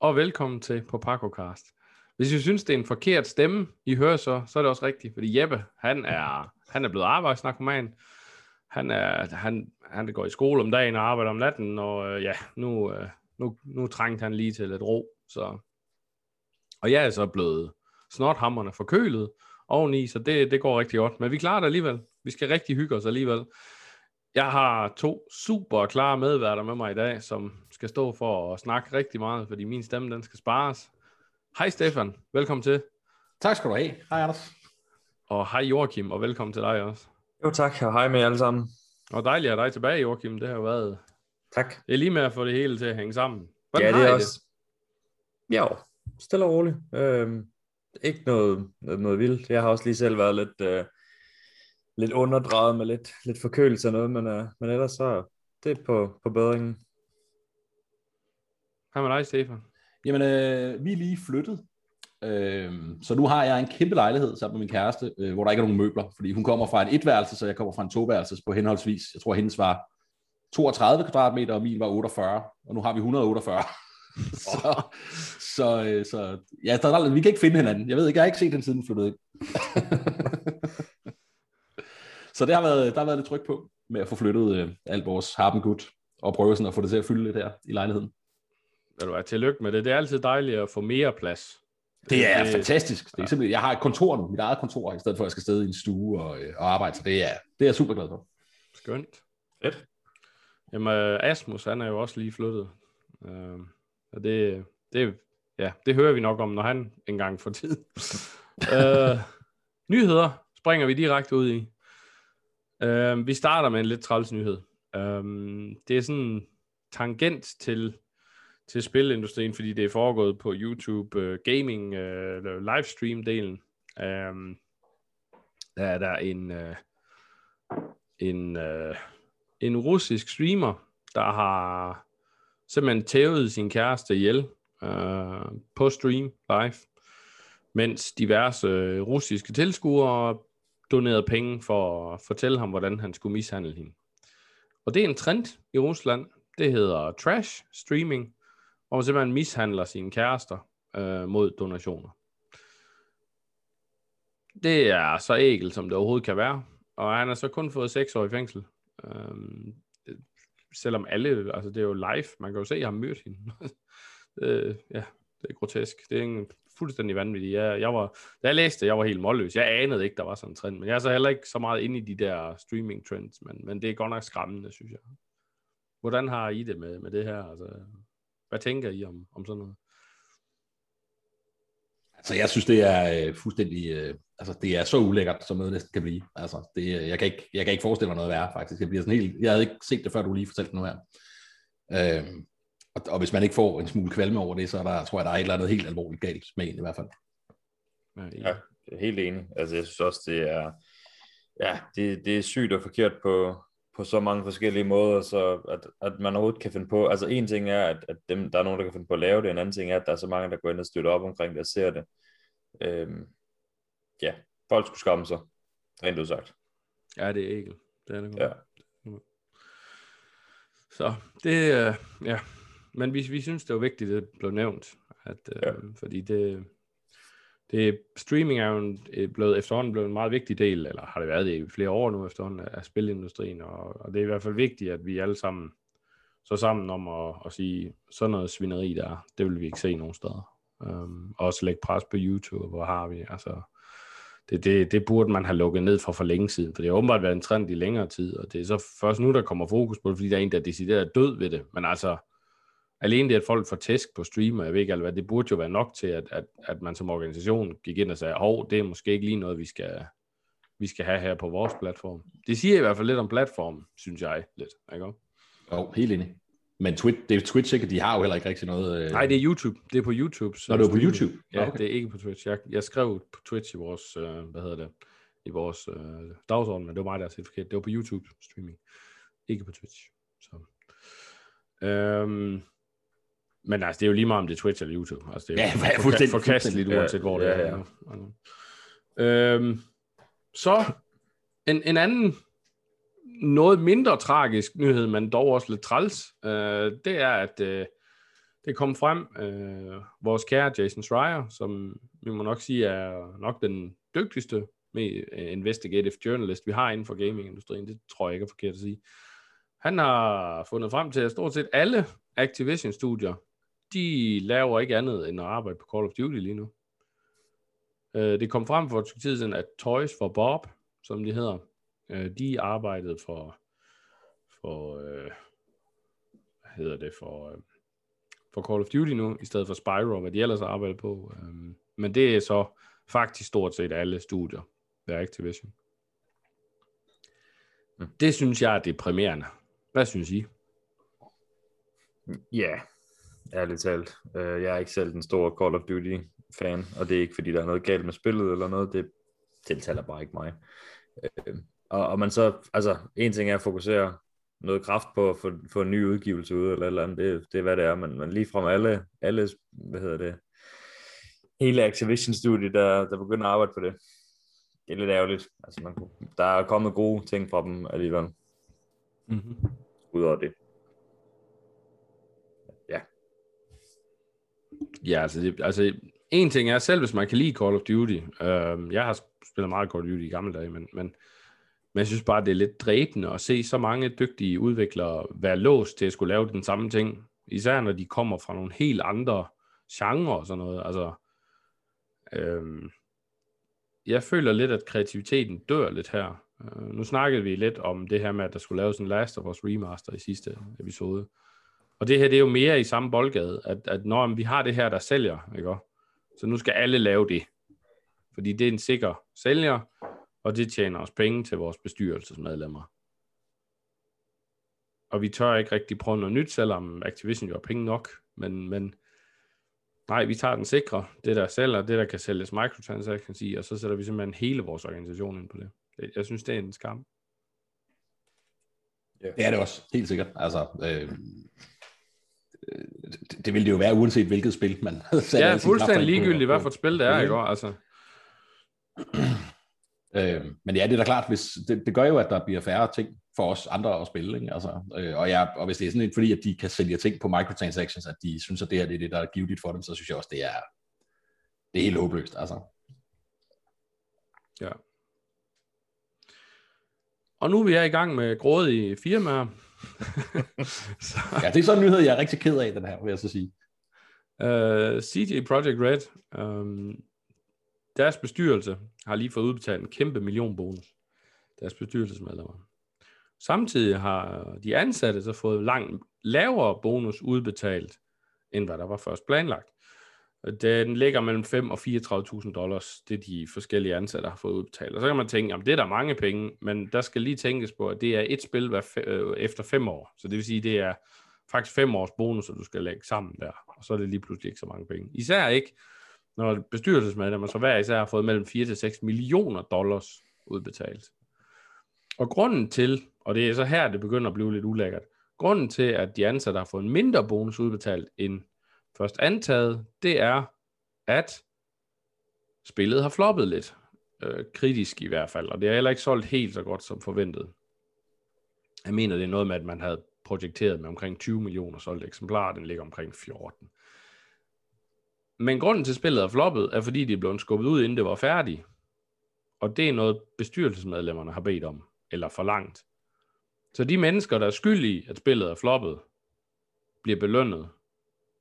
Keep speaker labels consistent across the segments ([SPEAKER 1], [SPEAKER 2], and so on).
[SPEAKER 1] Og velkommen til på PacoCast. Hvis I synes, det er en forkert stemme, I hører så, så er det også rigtigt, fordi Jeppe, han er, han er blevet arbejdsnarkoman. Han, er, han, han går i skole om dagen og arbejder om natten, og øh, ja, nu, øh, nu, nu trængte han lige til lidt ro. Så. Og jeg er så blevet snothammerne forkølet oveni, så det, det går rigtig godt. Men vi klarer det alligevel. Vi skal rigtig hygge os alligevel. Jeg har to super klare medværter med mig i dag, som skal stå for at snakke rigtig meget, fordi min stemme den skal spares. Hej Stefan, velkommen til.
[SPEAKER 2] Tak skal du have. Hej Anders.
[SPEAKER 1] Og hej Joachim, og velkommen til dig også.
[SPEAKER 3] Jo tak, og hej med jer alle sammen.
[SPEAKER 1] Og dejligt at have dig tilbage, Joachim. Det har jo været...
[SPEAKER 3] Tak.
[SPEAKER 1] Det er lige med at få det hele til at hænge sammen. Hvordan
[SPEAKER 3] ja, det er også... Ja, stille og roligt. Øhm, ikke noget, noget vildt. Jeg har også lige selv været lidt, øh, lidt underdrejet med lidt, lidt forkølelse og noget, men, øh, men ellers så det er på, på bedringen.
[SPEAKER 1] Hvad med dig, Stefan?
[SPEAKER 2] Jamen, øh, vi er lige flyttet. Øh, så nu har jeg en kæmpe lejlighed sammen med min kæreste, øh, hvor der ikke er nogen møbler, fordi hun kommer fra en etværelse, så jeg kommer fra en toværelses på henholdsvis, jeg tror hendes var 32 kvadratmeter, og min var 48, og nu har vi 148. så, så, øh, så ja, der er, vi kan ikke finde hinanden. Jeg ved ikke, jeg har ikke set den siden flyttet ind. så det har været, der har været lidt tryk på med at få flyttet øh, alt vores harpengud og prøve sådan at få det til at fylde lidt her i lejligheden.
[SPEAKER 1] Vil du være tillykke med det? Det er altid dejligt at få mere plads.
[SPEAKER 2] Det er det, fantastisk. Det er simpelthen, jeg har et kontor nu, mit eget kontor, i stedet for at jeg skal sidde i en stue og, øh, og arbejde. Så det er, det er jeg super glad for.
[SPEAKER 1] Skønt.
[SPEAKER 3] Fedt.
[SPEAKER 1] Jamen, Asmus, han er jo også lige flyttet. Uh, og det, det, ja, det hører vi nok om, når han engang får tid. uh, nyheder springer vi direkte ud i. Uh, vi starter med en lidt træls nyhed. Uh, det er sådan en tangent til til spilindustrien, fordi det er foregået på YouTube uh, gaming uh, livestream-delen. Um, der er der en uh, en uh, en russisk streamer, der har simpelthen tævet sin kæreste ihjel uh, på stream live, mens diverse russiske tilskuere donerede penge for at fortælle ham, hvordan han skulle mishandle hende. Og det er en trend i Rusland. Det hedder trash streaming, hvor man simpelthen mishandler sine kærester øh, mod donationer. Det er så ægelt, som det overhovedet kan være, og han har så kun fået 6 år i fængsel. Øh, selvom alle, altså det er jo live, man kan jo se, at jeg har mødt hende. øh, ja, det er grotesk. Det er en fuldstændig vanvittigt. Jeg, jeg var, da jeg læste jeg var helt målløs. Jeg anede ikke, der var sådan en trend, men jeg er så heller ikke så meget inde i de der streaming trends, men, men det er godt nok skræmmende, synes jeg. Hvordan har I det med, med det her? Altså, hvad tænker I om, om sådan noget?
[SPEAKER 2] Altså, jeg synes, det er øh, fuldstændig... Øh, altså, det er så ulækkert, som noget næsten kan blive. Altså, det, jeg, kan ikke, jeg kan ikke forestille mig noget værre, faktisk. Jeg, bliver sådan helt, jeg havde ikke set det, før du lige fortalte det nu her. Øh, og, og, hvis man ikke får en smule kvalme over det, så er der, tror jeg, der er et eller andet helt alvorligt galt med en i hvert fald.
[SPEAKER 3] Ja, jeg er helt enig. Altså, jeg synes også, det er... Ja, det, det er sygt og forkert på, på så mange forskellige måder, så at, at man overhovedet kan finde på, altså en ting er, at, at dem, der er nogen, der kan finde på at lave det, en anden ting er, at der er så mange, der går ind og støtter op omkring det og ser det. Øhm, ja, folk skulle skamme sig, rent udsagt.
[SPEAKER 1] Ja, det er ikke. Det er det godt.
[SPEAKER 3] Ja.
[SPEAKER 1] Så det, øh, ja, men vi, vi synes, det var vigtigt, at det blev nævnt, at, øh,
[SPEAKER 3] Ja.
[SPEAKER 1] fordi det, det, streaming er jo en, øh, blevet, efterhånden blevet en meget vigtig del, eller har det været det i flere år nu efterhånden, af spilindustrien, og, og det er i hvert fald vigtigt, at vi alle sammen så sammen om at, at sige, sådan noget svineri der, det vil vi ikke se nogen steder. Um, også lægge pres på YouTube, hvor har vi, altså, det, det, det burde man have lukket ned for for længe siden, for det har åbenbart været en trend i længere tid, og det er så først nu, der kommer fokus på det, fordi der er en, der er decideret død ved det, men altså, alene det, at folk får tæsk på streamer, jeg ved ikke alt hvad, det burde jo være nok til, at, at, at man som organisation gik ind og sagde, hov, det er måske ikke lige noget, vi skal, vi skal have her på vores platform. Det siger i hvert fald lidt om platformen, synes jeg lidt. Ikke?
[SPEAKER 2] Jo, helt enig. Men Twitch, det er Twitch ikke, de har jo heller ikke rigtig noget... Øh...
[SPEAKER 1] Nej, det er YouTube. Det er på YouTube. Så
[SPEAKER 2] Nå, det er på YouTube?
[SPEAKER 1] Ja,
[SPEAKER 2] Okay.
[SPEAKER 1] det er ikke på Twitch. Jeg, jeg skrev på Twitch i vores, øh, hvad hedder det, i vores øh, dagsorden, men det var mig, der har set forkert. Det var på YouTube streaming, ikke på Twitch. Så. Øhm, men altså, det er jo lige meget, om det er Twitch eller YouTube. Altså, det er
[SPEAKER 2] Ja,
[SPEAKER 1] forka-
[SPEAKER 2] fuldstændig-
[SPEAKER 1] forkasteligt, uanset hvor det
[SPEAKER 3] ja,
[SPEAKER 1] er.
[SPEAKER 3] ja.
[SPEAKER 1] Øhm, så en, en anden noget mindre tragisk nyhed, men dog også lidt træls, øh, det er, at øh, det kom frem, øh, vores kære Jason Schreier, som vi må nok sige er nok den dygtigste med investigative journalist, vi har inden for gamingindustrien. Det tror jeg ikke er forkert at sige. Han har fundet frem til, at stort set alle Activision-studier, de laver ikke andet end at arbejde på Call of Duty lige nu. Øh, det kom frem for et stykke tid siden, at Toys for Bob, som de hedder, øh, de arbejdede for, for øh, hvad hedder det, for, øh, for Call of Duty nu, i stedet for Spyro, hvad de ellers arbejder på. Øh, men det er så faktisk stort set alle studier ved Activision. Mm. Det synes jeg er deprimerende. Hvad synes I?
[SPEAKER 3] Ja, yeah. Ærligt talt. Uh, jeg er ikke selv den store Call of Duty fan, og det er ikke fordi, der er noget galt med spillet eller noget, det tiltaler bare ikke mig. Uh, og, og man så, altså, en ting er at fokusere noget kraft på at få, få en ny udgivelse ud, eller eller andet, det, det er hvad det er, men, men lige fra alle, alle, hvad hedder det, hele Activision-studiet, der, der begynder at arbejde på det. Det er lidt ærgerligt. Altså, man, der er kommet gode ting fra dem alligevel. Mm-hmm. Udover det. Ja.
[SPEAKER 1] Ja, altså, det, altså en ting er, selv hvis man kan lide Call of Duty, øh, jeg har spillet meget Call of Duty i gamle dage, men, men, men jeg synes bare, det er lidt dræbende at se så mange dygtige udviklere være låst til at skulle lave den samme ting, især når de kommer fra nogle helt andre genrer og sådan noget. Altså, øh, jeg føler lidt, at kreativiteten dør lidt her. Øh, nu snakkede vi lidt om det her med, at der skulle laves en Last of Us remaster i sidste episode. Og det her, det er jo mere i samme boldgade, at, at når vi har det her, der sælger, ikke? så nu skal alle lave det. Fordi det er en sikker sælger, og det tjener os penge til vores bestyrelsesmedlemmer. Og vi tør ikke rigtig prøve noget nyt, selvom Activision jo har penge nok, men, men nej, vi tager den sikre, det der sælger, det der kan sælges microtransactions i, og så sætter vi simpelthen hele vores organisation ind på det. Jeg synes, det er en skam.
[SPEAKER 2] Ja. Det er det også, helt sikkert. Altså, øh, det, det vil det jo være, uanset hvilket spil man
[SPEAKER 1] Ja, fuldstændig ligegyldigt, hvad for et spil det er, ikke? Altså.
[SPEAKER 2] Øh, men ja, det er da klart, hvis, det, det gør jo, at der bliver færre ting for os andre at spille. Ikke? Altså, øh, og, ja, og hvis det er sådan, fordi at de kan sælge ting på microtransactions, at de synes, at det her det er det, der er givet for dem, så synes jeg også, det er, det er helt håbløst. Altså.
[SPEAKER 1] Ja. Og nu er vi er i gang med grådige firmaer
[SPEAKER 2] så. Ja, det er sådan en nyhed, jeg er rigtig ked af, den her, vil jeg så sige.
[SPEAKER 1] Øh, uh, CJ Project Red, um, deres bestyrelse har lige fået udbetalt en kæmpe millionbonus. Deres bestyrelsesmedlemmer. Samtidig har de ansatte så fået langt lavere bonus udbetalt, end hvad der var først planlagt. Den ligger mellem 5 og 34.000 dollars, det de forskellige ansatte har fået udbetalt. Og så kan man tænke, at det er der mange penge, men der skal lige tænkes på, at det er et spil hver øh, efter fem år. Så det vil sige, at det er faktisk fem års bonus, du skal lægge sammen der. Og så er det lige pludselig ikke så mange penge. Især ikke, når bestyrelsesmedlemmer så hver især har fået mellem 4 til 6 millioner dollars udbetalt. Og grunden til, og det er så her, det begynder at blive lidt ulækkert, grunden til, at de ansatte har fået en mindre bonus udbetalt end først antaget, det er, at spillet har floppet lidt. Øh, kritisk i hvert fald, og det er heller ikke solgt helt så godt som forventet. Jeg mener, det er noget med, at man havde projekteret med omkring 20 millioner solgte eksemplarer, den ligger omkring 14. Men grunden til, at spillet er floppet, er fordi de er blevet skubbet ud, inden det var færdigt. Og det er noget, bestyrelsesmedlemmerne har bedt om, eller forlangt. Så de mennesker, der er skyldige, at spillet er floppet, bliver belønnet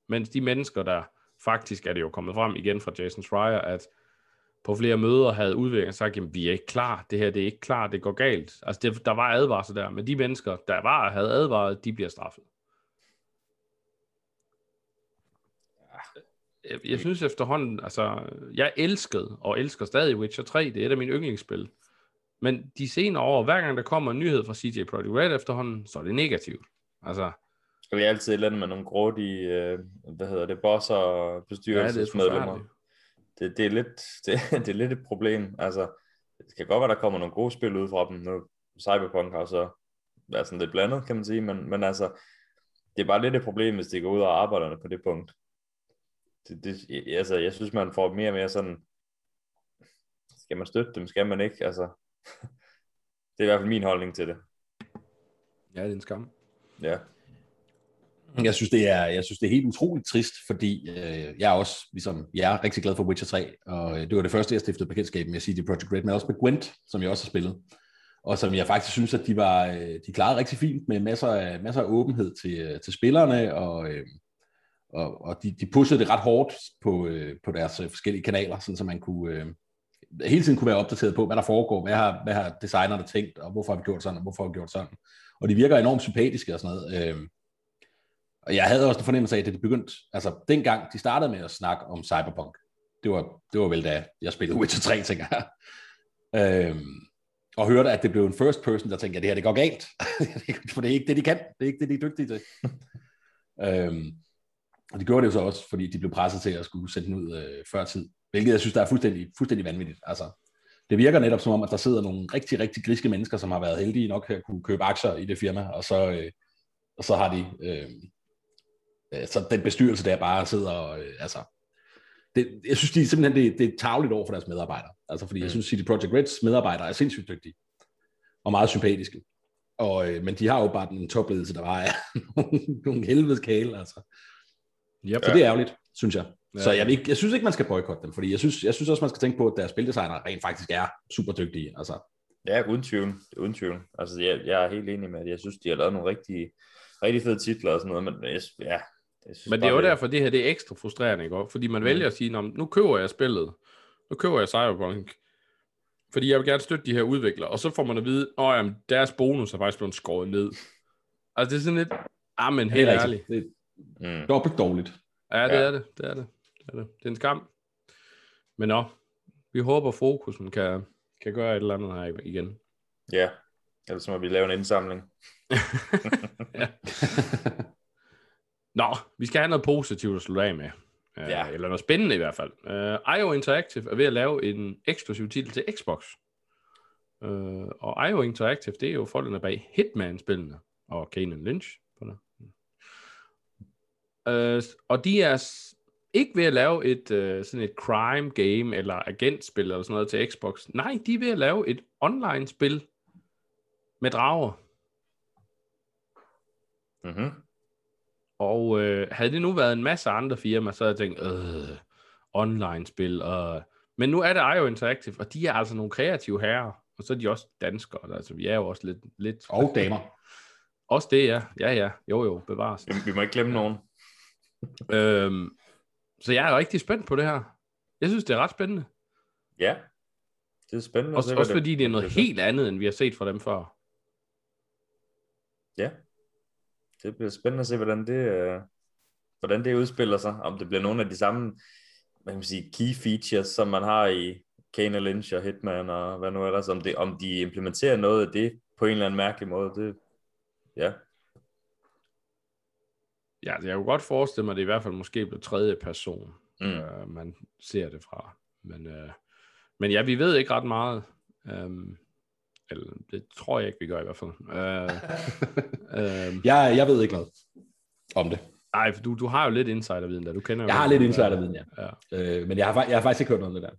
[SPEAKER 1] mens de mennesker, der faktisk er det jo kommet frem igen fra Jason Schreier, at på flere møder havde udviklingen sagt, jamen vi er ikke klar, det her det er ikke klar, det går galt. Altså det, der var advarsel der, men de mennesker, der var havde advaret, de bliver straffet. Jeg, jeg synes efterhånden, altså, jeg elskede og elsker stadig Witcher 3, det er et af mine yndlingsspil. Men de senere år, hver gang der kommer en nyhed fra CJ Projekt Red efterhånden, så er det negativt. Altså,
[SPEAKER 3] skal vi altid et med nogle grådige, øh, hvad hedder det, bosser og bestyrelsesmedlemmer. Ja, det, det, det, er lidt, det, det er lidt et problem. Altså, det kan godt være, der kommer nogle gode spil ud fra dem. Nu, Cyberpunk har så været sådan lidt blandet, kan man sige, men, men altså, det er bare lidt et problem, hvis de går ud og arbejder på det punkt. Det, det, altså, jeg synes, man får mere og mere sådan, skal man støtte dem, skal man ikke? Altså, det er i hvert fald min holdning til det.
[SPEAKER 1] Ja, det er en skam.
[SPEAKER 3] Ja.
[SPEAKER 2] Jeg synes, det er, jeg synes, det er helt utroligt trist, fordi øh, jeg er også, ligesom jeg er rigtig glad for Witcher 3, og øh, det var det første, jeg stiftede bekendtskab med CD Projekt Red, men også med Gwent, som jeg også har spillet, og som jeg faktisk synes, at de var, øh, de klarede rigtig fint med masser af, masser af åbenhed til, øh, til spillerne, og, øh, og, og de, de pushede det ret hårdt på, øh, på deres forskellige kanaler, sådan så man kunne, øh, hele tiden kunne være opdateret på, hvad der foregår, hvad har, hvad har designerne tænkt, og hvorfor har vi gjort sådan, og hvorfor har vi gjort sådan. Og de virker enormt sympatiske og sådan noget. Øh, og jeg havde også en fornemmelse af, at det begyndte, altså dengang de startede med at snakke om Cyberpunk, det var, det var vel da jeg spillede Witcher 3, tænker jeg. Øhm, og hørte, at det blev en first person, der tænkte, at det her det går galt. For det er ikke det, de kan. Det er ikke det, de er dygtige til. øhm, og det gjorde det jo så også, fordi de blev presset til at skulle sende den ud øh, før tid. Hvilket jeg synes, der er fuldstændig, fuldstændig vanvittigt. Altså, det virker netop som om, at der sidder nogle rigtig, rigtig griske mennesker, som har været heldige nok at kunne købe aktier i det firma, og så, øh, og så har de øh, Øh, så den bestyrelse der bare sidder og, øh, altså, det, jeg synes, de simpelthen, det, det er tageligt over for deres medarbejdere. Altså, fordi mm. jeg synes, City Project Reds medarbejdere er sindssygt dygtige og meget sympatiske. Og, øh, men de har jo bare den topledelse, der bare er nogle helvedes kæle, altså. Yep. Så det er ærgerligt, synes jeg. Ja. Så jeg, jeg synes ikke, man skal boykotte dem, fordi jeg synes, jeg synes også, man skal tænke på, at deres spildesigner rent faktisk er super dygtige. Altså.
[SPEAKER 3] Ja, uden tvivl. Uden tvivl. Altså, jeg, jeg er helt enig med det. Jeg synes, de har lavet nogle rigtig, rigtig fede titler og sådan noget, men jeg, ja,
[SPEAKER 1] men det er jo derfor, det her det er ekstra frustrerende, ikke? Fordi man mm. vælger at sige, nu køber jeg spillet, nu køber jeg Cyberpunk, fordi jeg vil gerne støtte de her udviklere, og så får man at vide, at oh, deres bonus er faktisk blevet skåret ned. Altså det er sådan lidt, ah, men helt ærligt.
[SPEAKER 2] Det er mm. dobbelt dårligt.
[SPEAKER 1] Ja, det ja. er det, det er det. Det er, det. det er en skam. Men nå, vi håber, fokusen kan, kan gøre et eller andet her igen.
[SPEAKER 3] Ja, ellers må vi lave en indsamling. ja.
[SPEAKER 1] Nå, vi skal have noget positivt at slutte af med. Uh, ja. Eller noget spændende i hvert fald. Uh, IO Interactive er ved at lave en eksklusiv titel til Xbox. Uh, og IO Interactive, det er jo folkene bag Hitman-spillene og Kanan Lynch. Uh, og de er ikke ved at lave et uh, sådan et crime game eller agentspil eller sådan noget til Xbox. Nej, de er ved at lave et online spil med drager. Mhm. Og øh, havde det nu været en masse andre firmaer, så havde jeg tænkt, øh, online-spil. Og... Men nu er det IO Interactive, og de er altså nogle kreative herrer. Og så er de også danskere. Altså, vi er jo også lidt... lidt...
[SPEAKER 2] Og damer.
[SPEAKER 1] Også det, ja. Ja, ja. Jo, jo. Bevares.
[SPEAKER 3] Vi, vi må ikke glemme nogen.
[SPEAKER 1] øhm, så jeg er rigtig spændt på det her. Jeg synes, det er ret spændende.
[SPEAKER 3] Ja, det er spændende.
[SPEAKER 1] Også, også fordi det er noget det helt andet, end vi har set fra dem før.
[SPEAKER 3] Ja, det bliver spændende at se, hvordan det, øh, hvordan det udspiller sig. Om det bliver nogle af de samme hvad kan man sige, key features, som man har i Kane Lynch og Hitman og hvad nu ellers, om, det, om de implementerer noget af det på en eller anden mærkelig måde. Det, ja.
[SPEAKER 1] Ja, altså, jeg kunne godt forestille mig, at det i hvert fald måske bliver tredje person, mm. øh, man ser det fra. Men, øh, men ja, vi ved ikke ret meget. Um, eller, det tror jeg ikke, vi gør i hvert fald. Uh,
[SPEAKER 2] uh, jeg, jeg ved ikke noget om det.
[SPEAKER 1] Nej, du, du har jo lidt insiderviden der. Du kender
[SPEAKER 2] jeg har lidt insiderviden, ja. ja. Uh, men jeg har, jeg har faktisk ikke hørt noget om det der.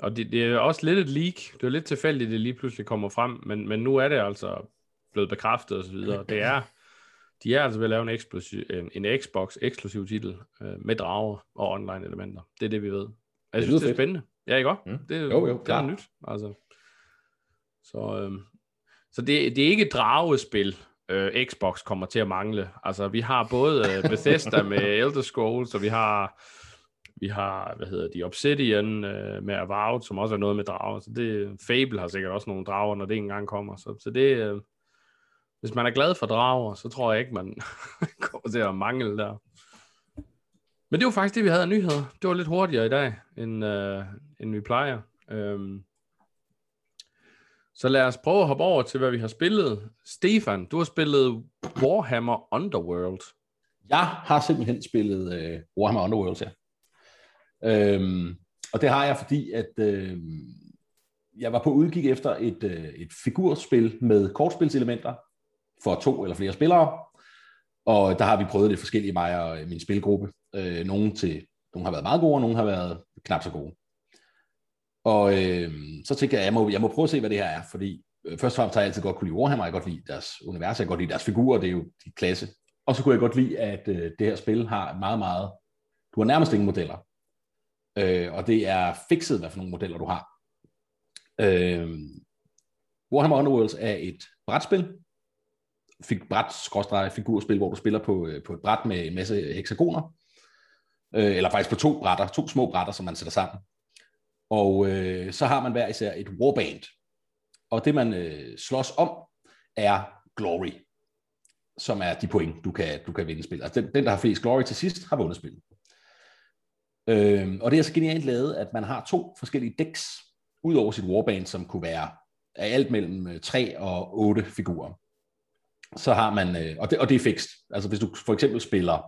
[SPEAKER 1] Og det, det er også lidt et leak. Det er lidt tilfældigt, at det lige pludselig kommer frem, men, men nu er det altså blevet bekræftet og så videre. Det er, de er altså ved at lave en, eksklusiv, en, en Xbox eksklusiv titel uh, med drager og online elementer. Det er det, vi ved. Jeg synes, det, det er spændende. Ja, ikke også? Mm. Det, jo, jo, det er nyt. Altså. Så, øh, så det, det er ikke et dragespil, øh, Xbox kommer til at mangle. Altså, vi har både øh, Bethesda med Elder Scrolls, og vi har, vi har, hvad hedder de, Obsidian øh, med Avowed, som også er noget med drager. Så det, Fable har sikkert også nogle drager, når det engang kommer. Så, så det, øh, hvis man er glad for drager, så tror jeg ikke, man kommer til at mangle der. Men det var faktisk det, vi havde af nyheder. Det var lidt hurtigere i dag, end, øh, end vi plejer. Øhm, så lad os prøve at hoppe over til, hvad vi har spillet. Stefan, du har spillet Warhammer Underworld.
[SPEAKER 2] Jeg har simpelthen spillet øh, Warhammer Underworld, ja. Øhm, og det har jeg, fordi at øh, jeg var på udkig efter et, øh, et figurspil med kortspilselementer for to eller flere spillere. Og der har vi prøvet det forskellige, mig og min spilgruppe. Øh, nogle, til, nogle har været meget gode, og nogle har været knap så gode. Og øh, så tænkte jeg, at jeg må, jeg må prøve at se, hvad det her er, fordi øh, først og fremmest har jeg altid godt kunne lide Warhammer, jeg kan godt lide deres univers, jeg kan godt lide deres figurer, det er jo de klasse. Og så kunne jeg godt lide, at øh, det her spil har meget, meget... Du har nærmest ingen modeller. Øh, og det er fikset, hvad for nogle modeller du har. Øh, Warhammer Underworlds er et brætspil, fik bræt figurspil, hvor du spiller på, øh, på et bræt med en masse hexagoner, øh, eller faktisk på to brætter, to små brætter, som man sætter sammen. Og øh, så har man hver især et warband. Og det man øh, slås om, er glory, som er de point, du kan, du kan vinde spillet. Altså den, den, der har flest glory til sidst, har vundet spillet. Øh, og det er så genialt lavet, at man har to forskellige decks, ud over sit warband, som kunne være af alt mellem øh, 3 og 8 figurer. Så har man, øh, og, det, og det er fikst. Altså hvis du for eksempel spiller,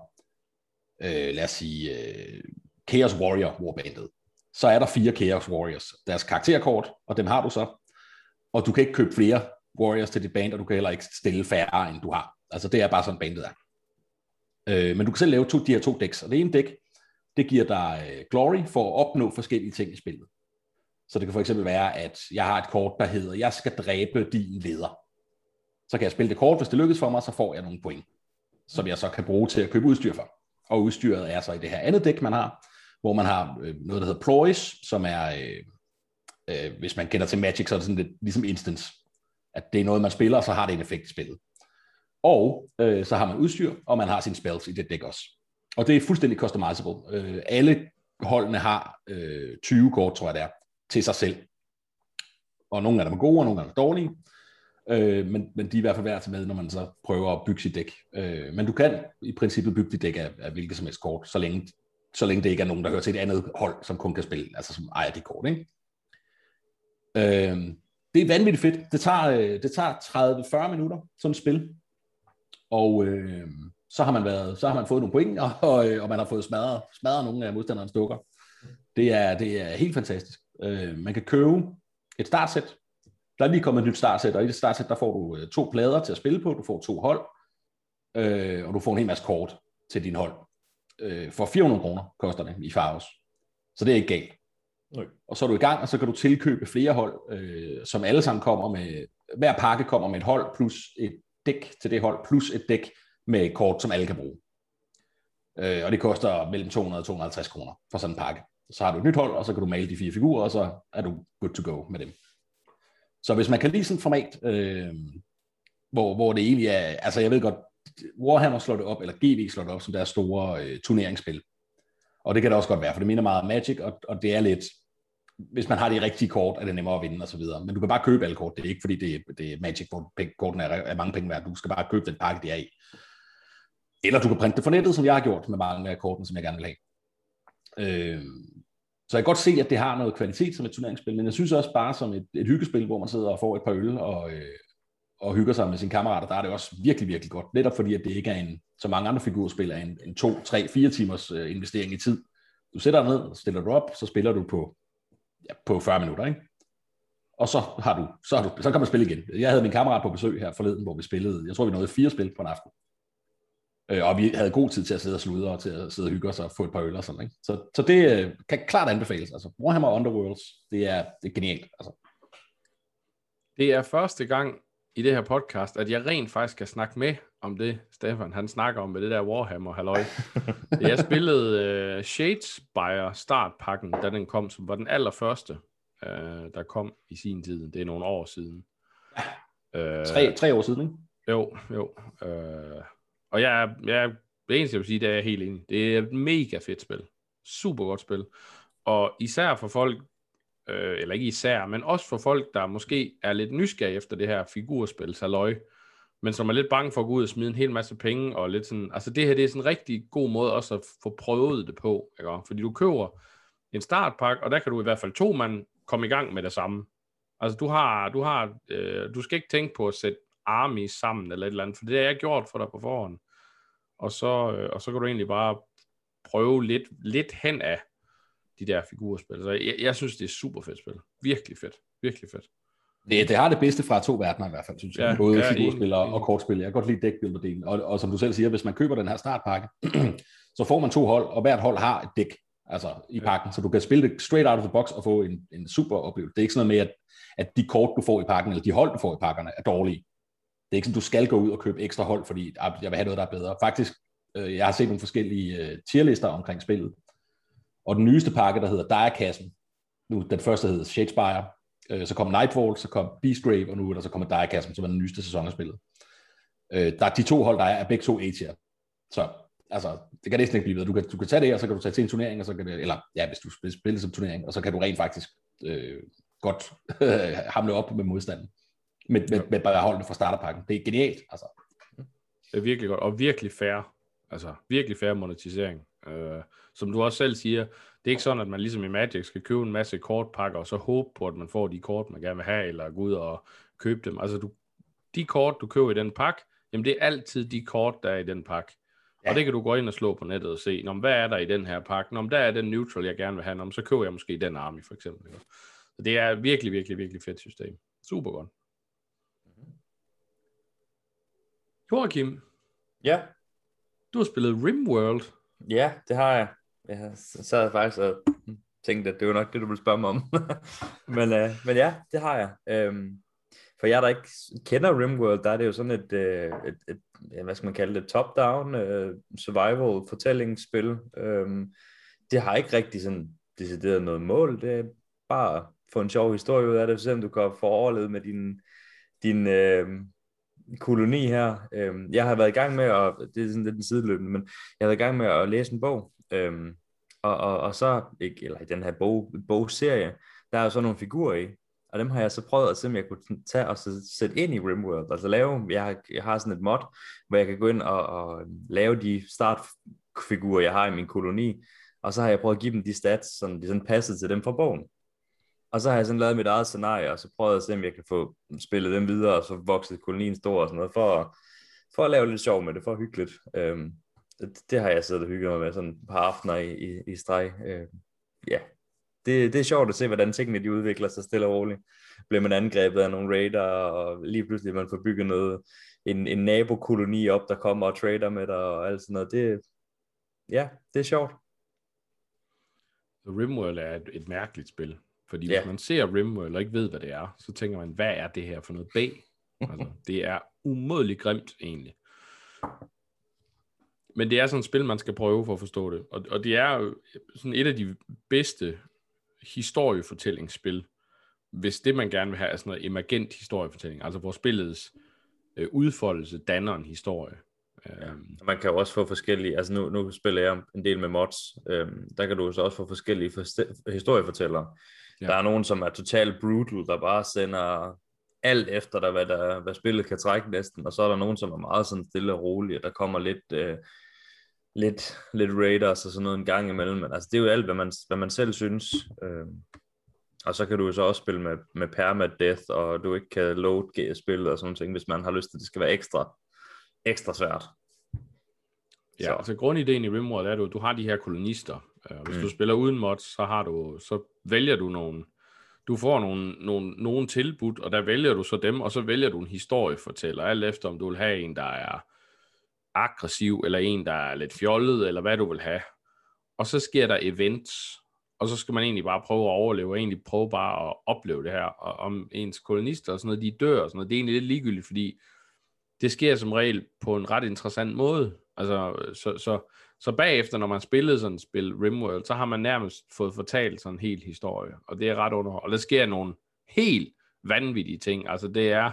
[SPEAKER 2] øh, lad os sige, øh, Chaos Warrior warbandet, så er der fire Chaos Warriors. Deres karakterkort, og dem har du så. Og du kan ikke købe flere Warriors til dit band, og du kan heller ikke stille færre, end du har. Altså det er bare sådan bandet er. Øh, men du kan selv lave to, de her to decks, og det ene dæk, det giver dig øh, glory for at opnå forskellige ting i spillet. Så det kan for eksempel være, at jeg har et kort, der hedder, jeg skal dræbe din leder. Så kan jeg spille det kort, hvis det lykkes for mig, så får jeg nogle point, som jeg så kan bruge til at købe udstyr for. Og udstyret er så i det her andet dæk, man har, hvor man har øh, noget, der hedder Ploys, som er, øh, øh, hvis man kender til Magic, så er det sådan lidt ligesom Instance. At det er noget, man spiller, og så har det en effekt i spillet. Og øh, så har man udstyr, og man har sine spells i det dæk også. Og det er fuldstændig customizable. Øh, alle holdene har øh, 20 kort, tror jeg det er, til sig selv. Og nogle af dem er gode, og nogle af dem er dårlige. Øh, men, men de er i hvert fald værd til med, når man så prøver at bygge sit dæk. Øh, men du kan i princippet bygge dit dæk af, af hvilket som helst kort, så længe, så længe det ikke er nogen, der hører til et andet hold, som kun kan spille, altså som ejer det kort. Ikke? Øhm, det er vanvittigt fedt. Det tager, øh, det tager 30-40 minutter, sådan et spil. Og øh, så har man været, så har man fået nogle point, og, og, øh, og man har fået smadret, smadret nogle af modstanderens dukker. Det er, det er helt fantastisk. Øh, man kan købe et startsæt. Der er lige kommet et nyt startsæt, og i det startsæt, der får du øh, to plader til at spille på, du får to hold, øh, og du får en hel masse kort til din hold. Øh, for 400 kroner koster det i Faros. Så det er ikke galt. Okay. Og så er du i gang, og så kan du tilkøbe flere hold, øh, som alle sammen kommer med, hver pakke kommer med et hold, plus et dæk til det hold, plus et dæk med et kort, som alle kan bruge. Øh, og det koster mellem 200 og 250 kroner for sådan en pakke. Så har du et nyt hold, og så kan du male de fire figurer, og så er du good to go med dem. Så hvis man kan lide sådan et format, øh, hvor, hvor det egentlig er, altså jeg ved godt, Warhammer slår det op, eller GV slår det op som deres store øh, turneringsspil. Og det kan det også godt være, for det minder meget om Magic, og, og det er lidt, hvis man har de rigtige kort, er det nemmere at vinde og så videre. Men du kan bare købe alle kort. Det er ikke fordi, det er, det er Magic, hvor kortene er, er mange penge værd. Du skal bare købe den pakke, de er i. Eller du kan printe det for nettet, som jeg har gjort med mange af kortene, som jeg gerne vil have. Øh, så jeg kan godt se, at det har noget kvalitet som et turneringsspil, men jeg synes også bare som et, et hyggespil, hvor man sidder og får et par øl og, øh, og hygger sig med sine kammerater, der er det også virkelig, virkelig godt. Netop fordi, at det ikke er en, som mange andre figurspil, er en, en to, tre, fire timers øh, investering i tid. Du sætter dig ned, stiller du op, så spiller du på, ja, på 40 minutter, ikke? Og så, har du, så, har du, så kan man spille igen. Jeg havde min kammerat på besøg her forleden, hvor vi spillede, jeg tror vi nåede fire spil på en aften. Øh, og vi havde god tid til at sidde og sludre og til at sidde og hygge os og få et par øl og sådan. Ikke? Så, så det øh, kan klart anbefales. Altså, Warhammer Underworlds, det er, det er genialt. Altså.
[SPEAKER 1] Det er første gang i det her podcast, at jeg rent faktisk kan snakke med om det, Stefan han snakker om med det der Warhammer halløj. jeg spillede uh, Shadespire startpakken, da den kom, som var den allerførste, uh, der kom i sin tid. Det er nogle år siden.
[SPEAKER 2] Ja. Uh, tre, tre år siden, ikke?
[SPEAKER 1] Jo, jo. Uh, og jeg, jeg, det eneste, jeg vil sige, det er jeg helt enig. Det er et mega fedt spil. Super godt spil. Og især for folk, øh, eller ikke især, men også for folk, der måske er lidt nysgerrige efter det her figurspil, saløj, men som er lidt bange for at gå ud og smide en hel masse penge, og lidt sådan, altså det her, det er sådan en rigtig god måde også at få prøvet det på, ikke? fordi du køber en startpakke, og der kan du i hvert fald to mand komme i gang med det samme. Altså du har, du har, øh, du skal ikke tænke på at sætte army sammen, eller et eller andet, for det har jeg gjort for dig på forhånd. Og så, øh, og så kan du egentlig bare prøve lidt, lidt hen af de der figurspil. Så jeg, jeg synes, det er super fedt spil. Virkelig fedt. Virkelig fedt.
[SPEAKER 2] Det, det har det bedste fra to verdener i hvert fald, synes jeg. Ja, Både ja, figurspil og, og kortspil. Jeg kan godt lide dækbilderdelen. Og, og som du selv siger, hvis man køber den her startpakke, så får man to hold, og hvert hold har et dæk altså i pakken, ja. så du kan spille det straight out of the box og få en, en super oplevelse. Det er ikke sådan noget med, at, at de kort, du får i pakken, eller de hold, du får i pakkerne, er dårlige. er ikke sådan, du skal gå ud og købe ekstra hold, fordi ah, jeg vil have noget, der er bedre. Faktisk, øh, jeg har set nogle forskellige øh, tierlister omkring spillet, og den nyeste pakke, der hedder Diakassen, nu den første hedder Shakespeare, øh, så kom Nightfall, så kom Beastgrave, og nu er der så kommer Diakassen, som er den nyeste sæson af spillet. Øh, der er de to hold, der er, er begge to A-tier. Så altså, det kan næsten ikke blive ved. Du kan, du kan tage det, og så kan du tage til en turnering, og så kan det, eller ja, hvis du spiller, spiller som turnering, og så kan du rent faktisk øh, godt hamle op med modstanden. Med, med, med bare holdene fra starterpakken. Det er genialt, altså.
[SPEAKER 1] Det er virkelig godt, og virkelig fair. Altså, virkelig fair monetisering. Øh, som du også selv siger, det er ikke sådan, at man ligesom i Magic skal købe en masse kortpakker, og så håbe på, at man får de kort, man gerne vil have, eller gå ud og købe dem. Altså, du, de kort, du køber i den pakke, jamen det er altid de kort, der er i den pakke. Ja. Og det kan du gå ind og slå på nettet og se, Nå, hvad er der i den her pakke? Nå, der er den neutral, jeg gerne vil have. Nå, så køber jeg måske den army, for eksempel. Så det er virkelig, virkelig, virkelig fedt system. Super godt. Joachim.
[SPEAKER 3] Ja.
[SPEAKER 1] Du har spillet Rimworld.
[SPEAKER 3] Ja, det har jeg. Jeg sad faktisk og tænkte, at det var nok det, du ville spørge mig om. men, øh, men ja, det har jeg. Øhm, for jeg der ikke kender Rimworld, der er det jo sådan et, øh, et, et, hvad skal man kalde det, top-down øh, survival fortællingsspil. Øhm, det har ikke rigtig sådan decideret noget mål, det er bare få en sjov historie ud af det, selvom du kan få overlevet med din, din øh, koloni her. Øh, jeg har været i gang med, at, det er sådan lidt en sideløbende, men jeg har været i gang med at læse en bog, Øhm, og, og, og så, ikke, eller i den her bog, bogserie, der er jo så nogle figurer i, og dem har jeg så prøvet at se, om jeg kunne tage og så sætte ind i Rimworld. Altså lave, jeg har, jeg har sådan et mod, hvor jeg kan gå ind og, og lave de startfigurer, jeg har i min koloni. Og så har jeg prøvet at give dem de stats, som de sådan passede til dem fra bogen. Og så har jeg sådan lavet mit eget scenarie, og så prøvet at se, om jeg kan få spillet dem videre, og så vokset kolonien stor og sådan noget, for, for at lave lidt sjov med det, for hyggeligt. Øhm, det, det, har jeg siddet og hygget mig med sådan et par aftener i, i, i streg. Øhm, ja, det, det er sjovt at se, hvordan tingene de udvikler sig stille og roligt. Bliver man angrebet af nogle raider, og lige pludselig man får bygget noget, en, en nabokoloni op, der kommer og trader med dig, og alt sådan noget. Det, ja, det er sjovt.
[SPEAKER 1] Rimworld er et, et mærkeligt spil. Fordi ja. hvis man ser Rimworld og ikke ved, hvad det er, så tænker man, hvad er det her for noget bag? altså, det er umådeligt grimt egentlig. Men det er sådan et spil, man skal prøve for at forstå det. Og, og det er jo sådan et af de bedste historiefortællingsspil, hvis det man gerne vil have er sådan noget emergent historiefortælling, altså hvor spillets øh, udfoldelse danner en historie.
[SPEAKER 3] Ja. Øhm. Man kan jo også få forskellige, altså nu, nu spiller jeg en del med mods, øhm, der kan du så også få forskellige for, historiefortællere. Ja. Der er nogen, som er totalt brutal, der bare sender alt efter dig, hvad, der, hvad spillet kan trække næsten, og så er der nogen, som er meget sådan stille og rolige, og der kommer lidt, øh, lidt, lidt Raiders og sådan noget en gang imellem, men altså det er jo alt, hvad man, hvad man selv synes. Øh, og så kan du jo så også spille med, med permadeath, og du ikke kan load spillet og sådan ting, hvis man har lyst til, at det skal være ekstra, ekstra svært.
[SPEAKER 1] Ja, så. altså grundideen i Rimworld er, at du har de her kolonister. Øh, hvis mm. du spiller uden mods, så har du, så vælger du nogle, du får nogle, nogle, nogle tilbud, og der vælger du så dem, og så vælger du en historiefortæller, alt efter om du vil have en, der er aggressiv, eller en, der er lidt fjollet, eller hvad du vil have. Og så sker der events, og så skal man egentlig bare prøve at overleve, og egentlig prøve bare at opleve det her. Og om ens kolonister og sådan noget, de dør og sådan noget, det er egentlig lidt ligegyldigt, fordi det sker som regel på en ret interessant måde. Altså, så, så, så bagefter, når man spillede sådan et spil, Rimworld, så har man nærmest fået fortalt sådan en hel historie, og det er ret under. Og der sker nogle helt vanvittige ting. Altså, det er,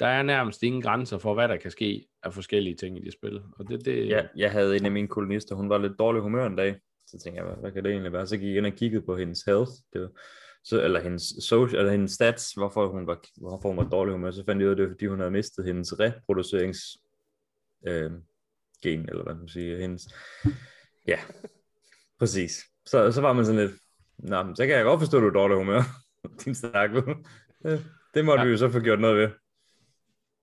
[SPEAKER 1] der er nærmest ingen grænser for, hvad der kan ske af forskellige ting i det spil. Og det, det...
[SPEAKER 3] Ja, jeg havde en af mine kolonister, hun var lidt dårlig humør en dag. Så tænkte jeg, hvad, hvad kan det egentlig være? Så gik jeg ind og kiggede på hendes health, det var, så, eller hendes, social, eller hendes stats, hvorfor hun, var, hvorfor hun var dårlig humør. Så fandt jeg ud af, det var, fordi hun havde mistet hendes reproducerings øh, gen, eller hvad man siger, hendes, ja, præcis. Så, så var man sådan lidt, Nå, så kan jeg godt forstå, at du er dårlig humør, din snak. Det måtte ja. vi jo så få gjort noget ved.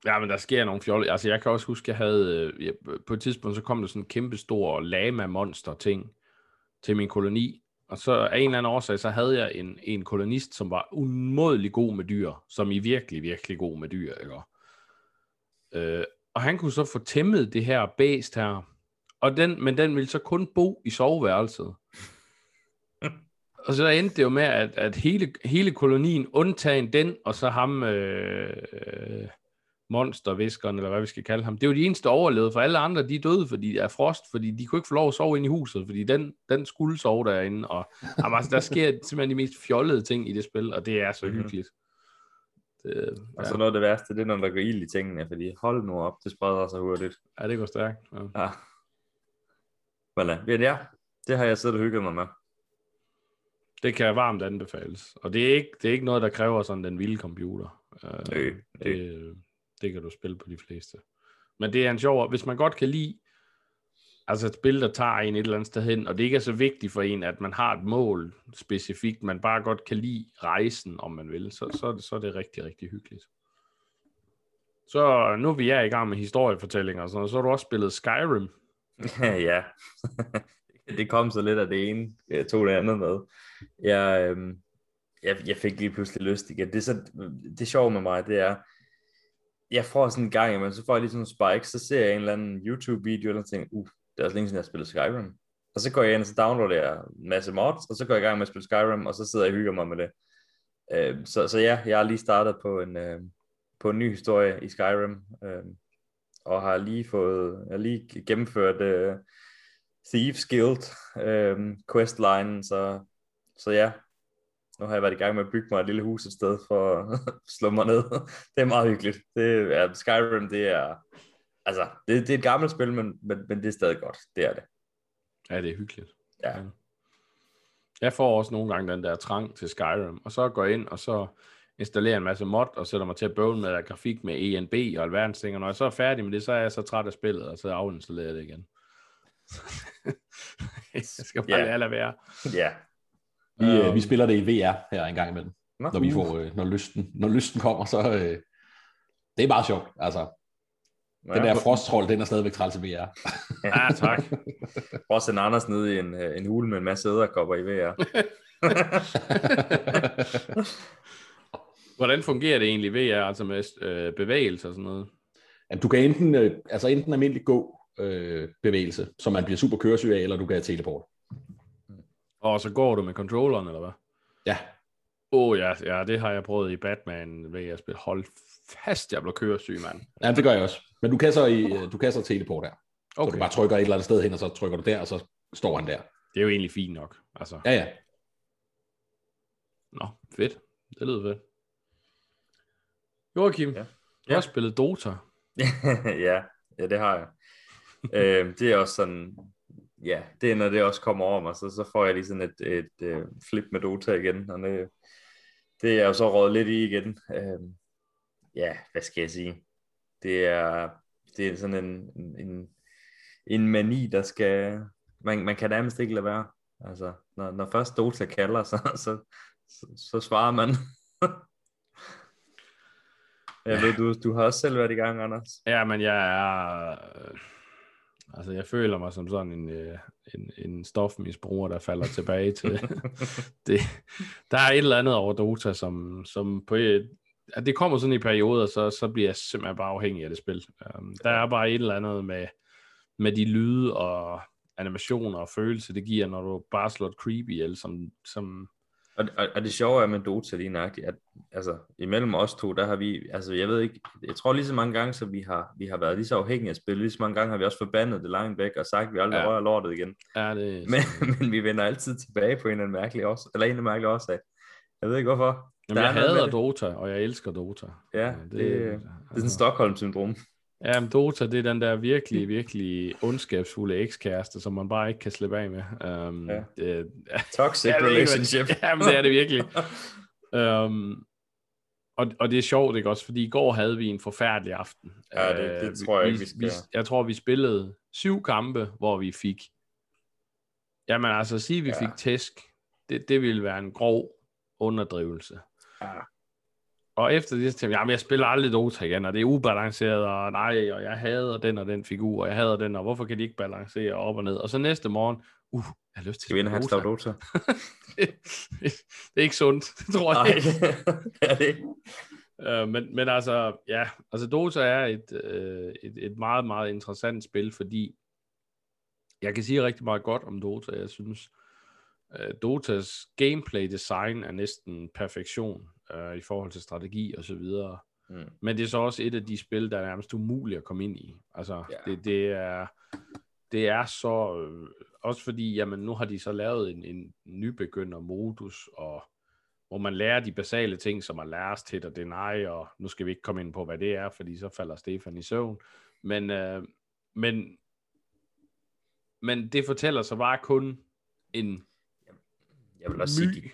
[SPEAKER 1] Ja, men der sker nogle fjolle. Altså, jeg kan også huske, jeg havde... Øh, jeg, på et tidspunkt, så kom der sådan en kæmpe stor lama-monster-ting til min koloni. Og så af en eller anden årsag, så havde jeg en, en kolonist, som var umådelig god med dyr. Som i virkelig, virkelig god med dyr, ikke? Øh, og han kunne så få tæmmet det her bæst her. Og den, men den ville så kun bo i soveværelset. og så endte det jo med, at, at hele, hele kolonien, undtagen den, og så ham... Øh, monsterviskeren, eller hvad vi skal kalde ham, det jo de eneste, overlevede, for alle andre, de er døde, fordi er frost, fordi de kunne ikke få lov at sove ind i huset, fordi den, den skulle sove derinde, og jamen, altså, der sker simpelthen de mest fjollede ting i det spil, og det er så
[SPEAKER 3] Mhm.
[SPEAKER 1] hyggeligt. Det,
[SPEAKER 3] Og så noget af det værste, det er, når der går ild i tingene, fordi hold nu op, det spreder sig hurtigt.
[SPEAKER 1] ja, det går stærkt. Ja.
[SPEAKER 3] Ja. Ja, men ja, det har jeg siddet og hygget mig med.
[SPEAKER 1] Det kan varmt anbefales. Og det er ikke, det er ikke noget, der kræver sådan den vilde computer. Uh,
[SPEAKER 3] Nø,
[SPEAKER 1] det, det kan du spille på de fleste. Men det er en sjov, hvis man godt kan lide altså et spil, der tager en et eller andet sted hen, og det ikke er så vigtigt for en, at man har et mål specifikt, man bare godt kan lide rejsen, om man vil, så, så, er det, så er det rigtig, rigtig hyggeligt. Så nu vi er i gang med historiefortællinger og sådan noget, så har du også spillet Skyrim.
[SPEAKER 3] ja, det kom så lidt af det ene, jeg tog det andet med. Jeg, øhm, jeg, jeg fik lige pludselig lyst igen. Det, er så, det sjove med mig, det er, jeg får sådan en gang, men så får jeg lige sådan nogle spikes, så ser jeg en eller anden YouTube-video, eller tænker, uh, det er også længe siden, jeg har spillet Skyrim. Og så går jeg ind, og så downloader jeg en masse mods, og så går jeg i gang med at spille Skyrim, og så sidder jeg og hygger mig med det. Øh, så, så ja, jeg har lige startet på en, øh, på en ny historie i Skyrim, øh, og har lige fået, jeg har lige gennemført øh, Thieves Guild øh, questline, så, så ja, nu har jeg været i gang med at bygge mig et lille hus et sted for at slå mig ned. Det er meget hyggeligt. Det er, Skyrim, det er, altså, det, det er et gammelt spil, men, men, men det er stadig godt. Det er det.
[SPEAKER 1] Ja, det er hyggeligt.
[SPEAKER 3] Ja.
[SPEAKER 1] Jeg får også nogle gange den der trang til Skyrim, og så går jeg ind, og så installerer en masse mod, og sætter mig til at bøvle med grafik med ENB og alverdens ting, og når jeg så er færdig med det, så er jeg så træt af spillet, og så afinstallerer jeg det igen. jeg skal bare
[SPEAKER 3] Ja.
[SPEAKER 1] yeah. lade være.
[SPEAKER 3] Ja.
[SPEAKER 2] Vi, øh,
[SPEAKER 1] Øhm.
[SPEAKER 2] vi spiller det i VR her en gang imellem,
[SPEAKER 3] Nå,
[SPEAKER 2] når vi får, øh, når lysten, når lysten kommer, så øh, det er meget sjovt. Altså,
[SPEAKER 3] ja.
[SPEAKER 2] den der frosttroll, den er stadigvæk træls i VR.
[SPEAKER 1] Ja, tak.
[SPEAKER 3] At sende Anders ned i en, øh, en hule med en masse æderkopper i VR.
[SPEAKER 1] Hvordan fungerer det egentlig ved jer, altså med øh, bevægelse og sådan noget?
[SPEAKER 2] Jamen, du kan enten, øh, altså enten almindelig gå øh, bevægelse, som man bliver super køresyg af, eller du kan have teleport.
[SPEAKER 1] Og så går du med controlleren, eller hvad?
[SPEAKER 2] Ja,
[SPEAKER 1] Åh oh, ja, ja, det har jeg prøvet i Batman ved at spille. Hold fast, jeg blev køresyg, mand.
[SPEAKER 2] ja det gør jeg også. Men du kan så, i, øh, du kan så teleport her. Okay. Så du bare trykker et eller andet sted hen, og så trykker du der, og så står han der.
[SPEAKER 1] Det er jo egentlig fint nok. Altså,
[SPEAKER 2] Ja, ja.
[SPEAKER 1] nå, fedt. Det lyder fedt. Joachim,
[SPEAKER 3] Ja.
[SPEAKER 1] du
[SPEAKER 3] Ja.
[SPEAKER 1] har spillet Dota.
[SPEAKER 3] ja, ja, det har jeg. øh, det er også sådan, ja, det er, når det også kommer over mig, så, så får jeg lige sådan et, et, et flip med Dota igen, og det, det er jeg jo så rådet lidt i igen. Øh, ja, hvad skal jeg sige? Det er, det er sådan en, en, en mani, der skal, man, man kan nærmest ikke lade være. Altså, når, når først Dota kalder, så, så, så, så svarer man. Jeg ved, du, du har også selv været i gang, Anders.
[SPEAKER 1] Ja, men jeg er... øh, Altså, jeg føler mig som sådan en, øh, en, en stofmisbruger, der falder tilbage til... det, der er et eller andet over Dota, som, som på et, at det kommer sådan i perioder, så, så bliver jeg simpelthen bare afhængig af det spil. Um, der er bare et eller andet med, med de lyde og animationer og følelse, det giver, når du bare slår et creepy ihjel, som, som
[SPEAKER 3] Og, og, og det sjove er med Dota lige nøjagtigt, at altså, imellem os to, der har vi, altså jeg ved ikke, jeg tror lige så mange gange, som vi har, vi har været lige så afhængige af spil, lige så mange gange har vi også forbandet det langt væk, og sagt, at vi aldrig
[SPEAKER 1] Ja.
[SPEAKER 3] ja. rører lortet igen.
[SPEAKER 1] er det...
[SPEAKER 3] Men, men vi vender altid tilbage på en eller anden mærkelig årsag, eller en eller anden mærkelig årsag. Jeg ved ikke hvorfor.
[SPEAKER 1] Jamen, jeg
[SPEAKER 3] er
[SPEAKER 1] hader
[SPEAKER 3] det.
[SPEAKER 1] Dota, og jeg elsker Dota.
[SPEAKER 3] Ja,
[SPEAKER 1] Øh,
[SPEAKER 3] det, det er sådan Stockholm-syndrom.
[SPEAKER 1] Ja, men Dota, det er den der virkelig, virkelig ondskabsfulde ekskæreste, som man bare ikke kan slippe af med. Um,
[SPEAKER 3] Ja.
[SPEAKER 1] det,
[SPEAKER 3] Toxic relationship.
[SPEAKER 1] Ja, men det er det virkelig. um, og, og det er sjovt, ikke også? Fordi i går havde vi en forfærdelig aften.
[SPEAKER 3] Ja, det- det
[SPEAKER 1] Øh,
[SPEAKER 3] tror jeg ikke, vi skal.
[SPEAKER 1] vi Jeg tror, vi spillede syv kampe, hvor vi fik... Jamen altså, at sige, at vi
[SPEAKER 3] Ja.
[SPEAKER 1] fik tæsk, det, det ville være en grov underdrivelse.
[SPEAKER 3] Ja.
[SPEAKER 1] Og efter det, så tænkte jeg, jamen, jeg spiller aldrig Dota igen, og det er ubalanceret, og nej, og jeg hader den og den figur, og jeg hader den, og hvorfor kan de ikke balancere op og ned? Og så næste morgen, uh, jeg har lyst til
[SPEAKER 3] have
[SPEAKER 1] spille
[SPEAKER 3] slag Dota?
[SPEAKER 1] det, det er ikke sundt, det tror jeg
[SPEAKER 3] Nej, det er det ikke.
[SPEAKER 1] Øh, men, men altså, ja, altså Dota er et, øh, et, et meget, meget interessant spil, fordi jeg kan sige rigtig meget godt om Dota. Jeg synes, øh, Dotas gameplay design er næsten perfektion øh, i forhold til strategi og så videre. Mm. Men det er så også et af de spil, der er nærmest umuligt at komme ind i. Altså, ja. det, det, er, det er så... Øh, også fordi, jamen, nu har de så lavet en, en nybegynder modus, og hvor man lærer de basale ting, som at lære til at deny, og nu skal vi ikke komme ind på, hvad det er, fordi så falder Stefan i søvn. Men, øh, men, men det fortæller så bare kun en
[SPEAKER 3] Jeg vil også sige, de,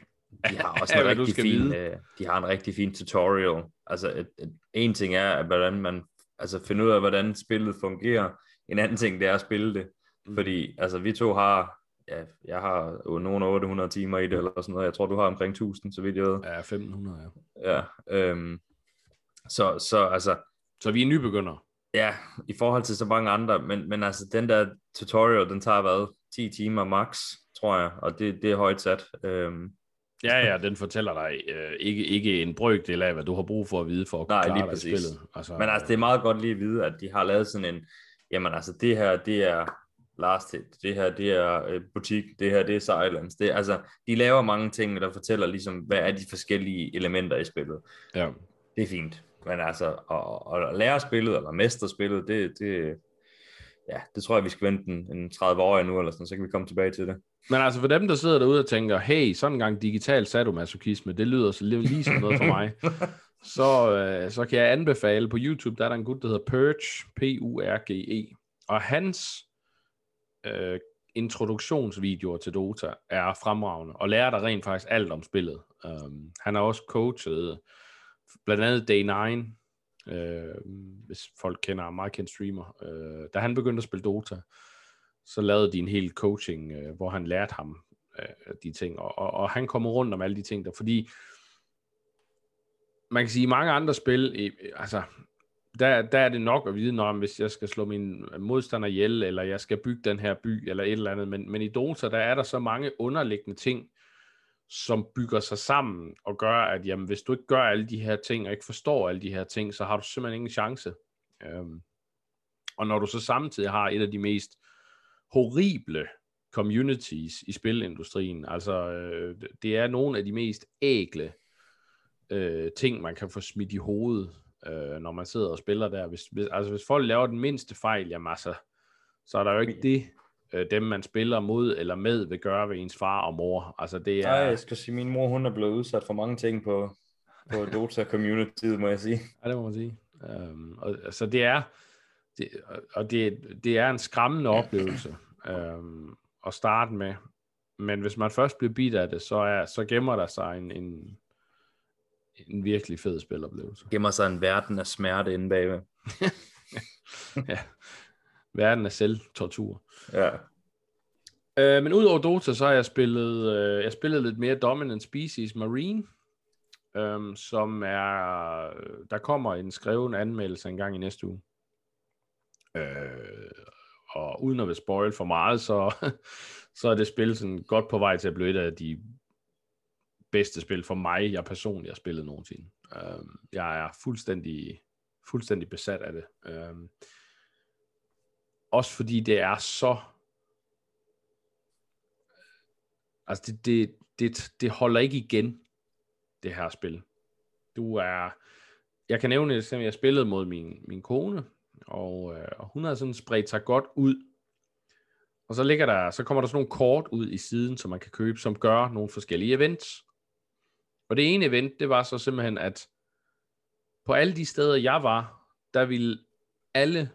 [SPEAKER 3] de har også en ja, rigtig fin, øh, de har en rigtig fin tutorial. Altså, et, et, en ting er, at hvordan man altså finde ud af, hvordan spillet fungerer. En anden ting, det er at spille det. Mm. Fordi, altså, vi to har ja, jeg har jo nogle 800 timer i det, eller sådan noget. Jeg tror, du har omkring 1000, så vidt jeg ved.
[SPEAKER 1] Ja, 1500,
[SPEAKER 3] ja. Ja, øhm, så, så altså...
[SPEAKER 1] Så vi er nybegyndere?
[SPEAKER 3] Ja, i forhold til så mange andre, men, men altså, den der tutorial, den tager hvad? 10 timer max, tror jeg, og det, det er højt sat. Øhm,
[SPEAKER 1] Ja, ja, den fortæller dig øh, ikke, ikke en brøkdel af, hvad du har brug for at vide for at
[SPEAKER 3] Nej, klare dig spillet. Altså, Men altså, det er meget godt lige at vide, at de har lavet sådan en, jamen altså, det her, det er last hit, det her det er øh, butik, det her det er silence. Det, altså, de laver mange ting, der fortæller ligesom, hvad er de forskellige elementer i spillet.
[SPEAKER 1] Ja.
[SPEAKER 3] Det er fint. Men altså, at, at lære spillet, eller mestre spillet, det, det, ja, det tror jeg, vi skal vente en, en 30 år nu, eller sådan, så kan vi komme tilbage til det.
[SPEAKER 1] Men altså for dem, der sidder derude og tænker, hey, sådan en gang digital sadomasochisme, det lyder så lige som noget for mig, så, øh, så kan jeg anbefale, på YouTube, der er der en gut, der hedder Purge, P-U-R-G-E, og hans øh, introduktionsvideoer til Dota er fremragende, og lærer dig rent faktisk alt om spillet. Um, han har også coachet blandt andet Day9, øh, hvis folk kender meget kendt streamer. Øh, da han begyndte at spille Dota, så lavede de en hel coaching, øh, hvor han lærte ham øh, de ting, og, og, og han kommer rundt om alle de ting der, fordi man kan sige, mange andre spil, altså der, der er det nok at vide, om hvis jeg skal slå min modstander ihjel, eller jeg skal bygge den her by, eller et eller andet. Men, men i Dota, der er der så mange underliggende ting, som bygger sig sammen, og gør, at jamen, hvis du ikke gør alle de her ting, og ikke forstår alle de her ting, så har du simpelthen ingen chance. Øhm, og når du så samtidig har et af de mest horrible communities i spilindustrien, altså øh, det er nogle af de mest ægle øh, ting, man kan få smidt i hovedet, øh, når man sidder og spiller der. Hvis, hvis, altså hvis folk laver den mindste fejl, jamen altså, så er der jo ikke det, øh, dem man spiller mod eller med, vil gøre ved ens far og mor. Altså det er...
[SPEAKER 3] Nej, jeg skal sige, min mor hun er blevet udsat for mange ting på, på Dota community, må jeg sige.
[SPEAKER 1] Ja, det må man sige. Um, og, altså det er, det, og det, det er en skræmmende oplevelse um, at starte med. Men hvis man først bliver bidt af det, så, er, så gemmer der sig en, en, en virkelig fed spiloplevelse.
[SPEAKER 3] Gemmer sig en verden af smerte inde bagved.
[SPEAKER 1] ja. Verden af selvtortur.
[SPEAKER 3] Ja.
[SPEAKER 1] Øh, men udover Dota, så har jeg spillet, øh, jeg spillet lidt mere Dominant Species Marine, øh, som er, der kommer en skreven anmeldelse en gang i næste uge. Øh, og uden at vil spoil for meget, så, så er det spil sådan godt på vej til at blive et af de bedste spil for mig, jeg personligt har spillet nogensinde. Um, jeg er fuldstændig, fuldstændig besat af det. Um, også fordi det er så... Altså, det, det, det, det holder ikke igen, det her spil. Du er... Jeg kan nævne, at jeg spillede mod min, min kone, og, øh, og hun har sådan spredt sig godt ud. Og så ligger der, så kommer der sådan nogle kort ud i siden, som man kan købe, som gør nogle forskellige events. Og det ene event, det var så simpelthen, at på alle de steder, jeg var, der ville alle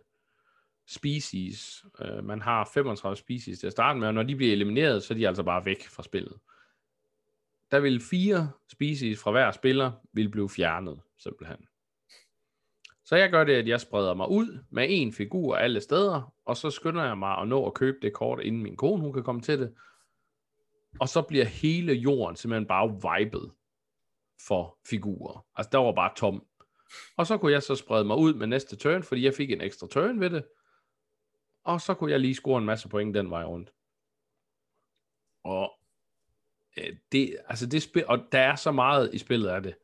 [SPEAKER 1] species, øh, man har 35 species til at starte med, og når de bliver elimineret, så er de altså bare væk fra spillet. Der vil fire species fra hver spiller vil blive fjernet, simpelthen. Så jeg gør det, at jeg spreder mig ud med en figur alle steder, og så skynder jeg mig at nå at købe det kort, inden min kone hun kan komme til det. Og så bliver hele jorden simpelthen bare vibet for figurer. Altså, der var bare tom. Og så kunne jeg så sprede mig ud med næste turn, fordi jeg fik en ekstra turn ved det. Og så kunne jeg lige score en masse point den vej rundt. Og øh, det, altså det spil, og der er så meget i spillet af det.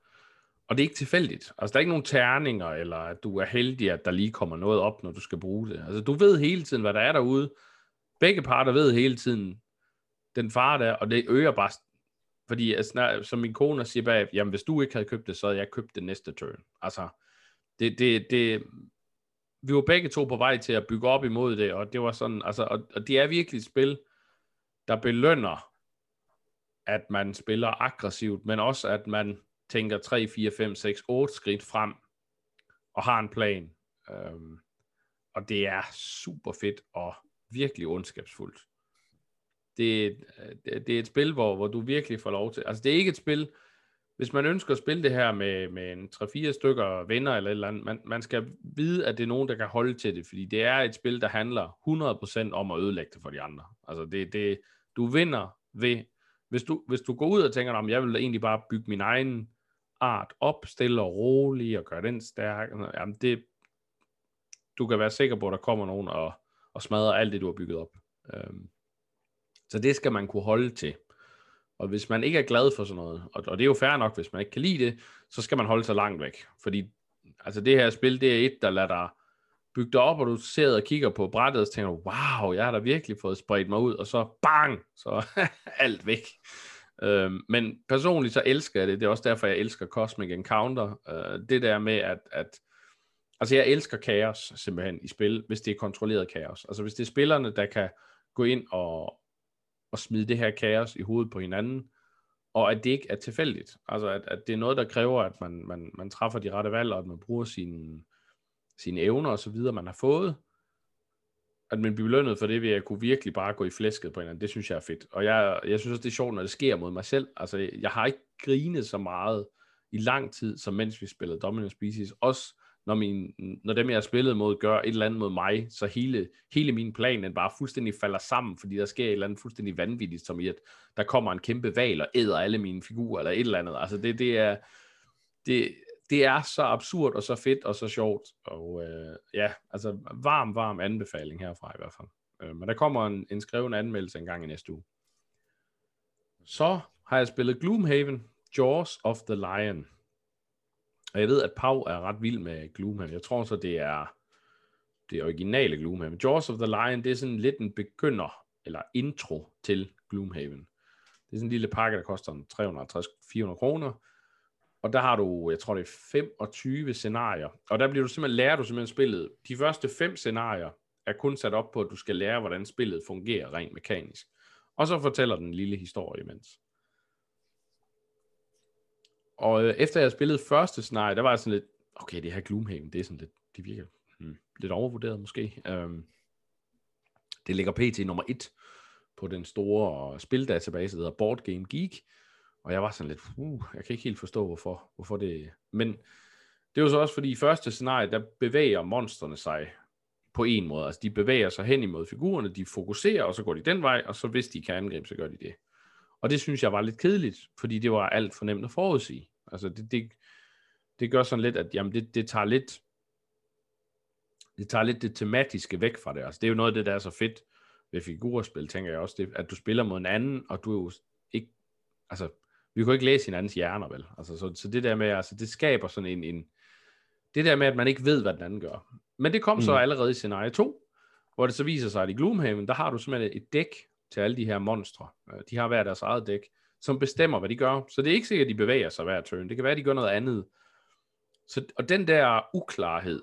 [SPEAKER 1] Og det er ikke tilfældigt. Altså, der er ikke nogen terninger, eller at du er heldig, at der lige kommer noget op, når du skal bruge det. Altså, du ved hele tiden, hvad der er derude. Begge parter ved hele tiden, den far der, og det øger bare fordi altså, som min kone siger bag, jamen hvis du ikke havde købt det, så havde jeg købt det næste turn. Altså, det, det, det, vi var begge to på vej til at bygge op imod det, og det var sådan, altså, og, og det er virkelig et spil, der belønner, at man spiller aggressivt, men også at man tænker 3, 4, 5, 6, 8 skridt frem, og har en plan. Øhm, og det er super fedt og virkelig ondskabsfuldt. Det, det, det er et spil, hvor, hvor du virkelig får lov til, altså det er ikke et spil, hvis man ønsker at spille det her med, med en 3-4 stykker venner eller et eller andet, man, man skal vide, at det er nogen, der kan holde til det, fordi det er et spil, der handler 100% om at ødelægge det for de andre. Altså det, det, du vinder ved, hvis du, hvis du går ud og tænker, om jeg vil egentlig bare bygge min egen art op, stille og rolig og gøre den stærk, jamen det, du kan være sikker på, at der kommer nogen og, og smadrer alt det, du har bygget op. Øhm, så det skal man kunne holde til. Og hvis man ikke er glad for sådan noget, og, og det er jo fair nok, hvis man ikke kan lide det, så skal man holde sig langt væk. Fordi altså det her spil, det er et, der lader dig bygge dig op, og du sidder og kigger på brættet, og tænker, wow, jeg har da virkelig fået spredt mig ud, og så bang, så alt væk. Øhm, men personligt så elsker jeg det, det er også derfor, jeg elsker Cosmic Encounter. Øh, det der med, at, at altså jeg elsker kaos simpelthen i spil, hvis det er kontrolleret kaos. Altså hvis det er spillerne, der kan gå ind og, og smide det her kaos i hovedet på hinanden, og at det ikke er tilfældigt. Altså at, at det er noget, der kræver, at man, man, man træffer de rette valg, og at man bruger sine, sine evner og så videre, man har fået, at man bliver belønnet for det ved at kunne virkelig bare gå i flæsket på hinanden, det synes jeg er fedt. Og jeg, jeg synes også, det er sjovt, når det sker mod mig selv. Altså, jeg har ikke grinet så meget i lang tid, som mens vi spillede Dominant Species. Også når, min, når dem, jeg har spillet mod, gør et eller andet mod mig, så hele, hele min plan den bare fuldstændig falder sammen, fordi der sker et eller andet fuldstændig vanvittigt, som i at der kommer en kæmpe val og æder alle mine figurer, eller et eller andet. Altså det, det er, det, det er så absurd og så fedt og så sjovt. Og øh, ja, altså varm, varm anbefaling herfra i hvert fald. Øh, men der kommer en, en skreven anmeldelse en gang i næste uge. Så har jeg spillet Gloomhaven, Jaws of the Lion. Og jeg ved, at Pau er ret vild med Gloomhaven. Jeg tror så, det er det originale Gloomhaven. Jaws of the Lion, det er sådan lidt en begynder, eller intro til Gloomhaven. Det er sådan en lille pakke, der koster 350-400 kroner. Og der har du, jeg tror det er 25 scenarier. Og der bliver du simpelthen, lærer du simpelthen spillet. De første fem scenarier er kun sat op på, at du skal lære, hvordan spillet fungerer rent mekanisk. Og så fortæller den en lille historie imens. Og øh, efter jeg spillede første scenarie, der var jeg sådan lidt, okay, det her Gloomhaven, det er sådan lidt, det virker hmm, lidt overvurderet måske. Um, det ligger pt. nummer et på den store øh, spildatabase, der hedder Board Game Geek. Og jeg var sådan lidt, uh, jeg kan ikke helt forstå, hvorfor, hvorfor det... Men det var så også fordi i første scenarie, der bevæger monstrene sig på en måde. Altså de bevæger sig hen imod figurerne, de fokuserer, og så går de den vej, og så hvis de kan angribe, så gør de det. Og det synes jeg var lidt kedeligt, fordi det var alt for nemt at forudsige. Altså det, det, det gør sådan lidt, at jamen det, det tager lidt det tager lidt det tematiske væk fra det. Altså det er jo noget af det, der er så fedt ved figurspil, tænker jeg også, det, at du spiller mod en anden, og du er jo ikke, altså vi kunne ikke læse hinandens hjerner, vel? Altså, så, så det der med, altså, det skaber sådan en, en, det der med, at man ikke ved, hvad den anden gør. Men det kom mm. så allerede i scenarie 2, hvor det så viser sig, at i Gloomhaven, der har du simpelthen et dæk til alle de her monstre. Øh, de har hver deres eget dæk, som bestemmer, hvad de gør. Så det er ikke sikkert, at de bevæger sig hver turn. Det kan være, at de gør noget andet. Så, og den der uklarhed,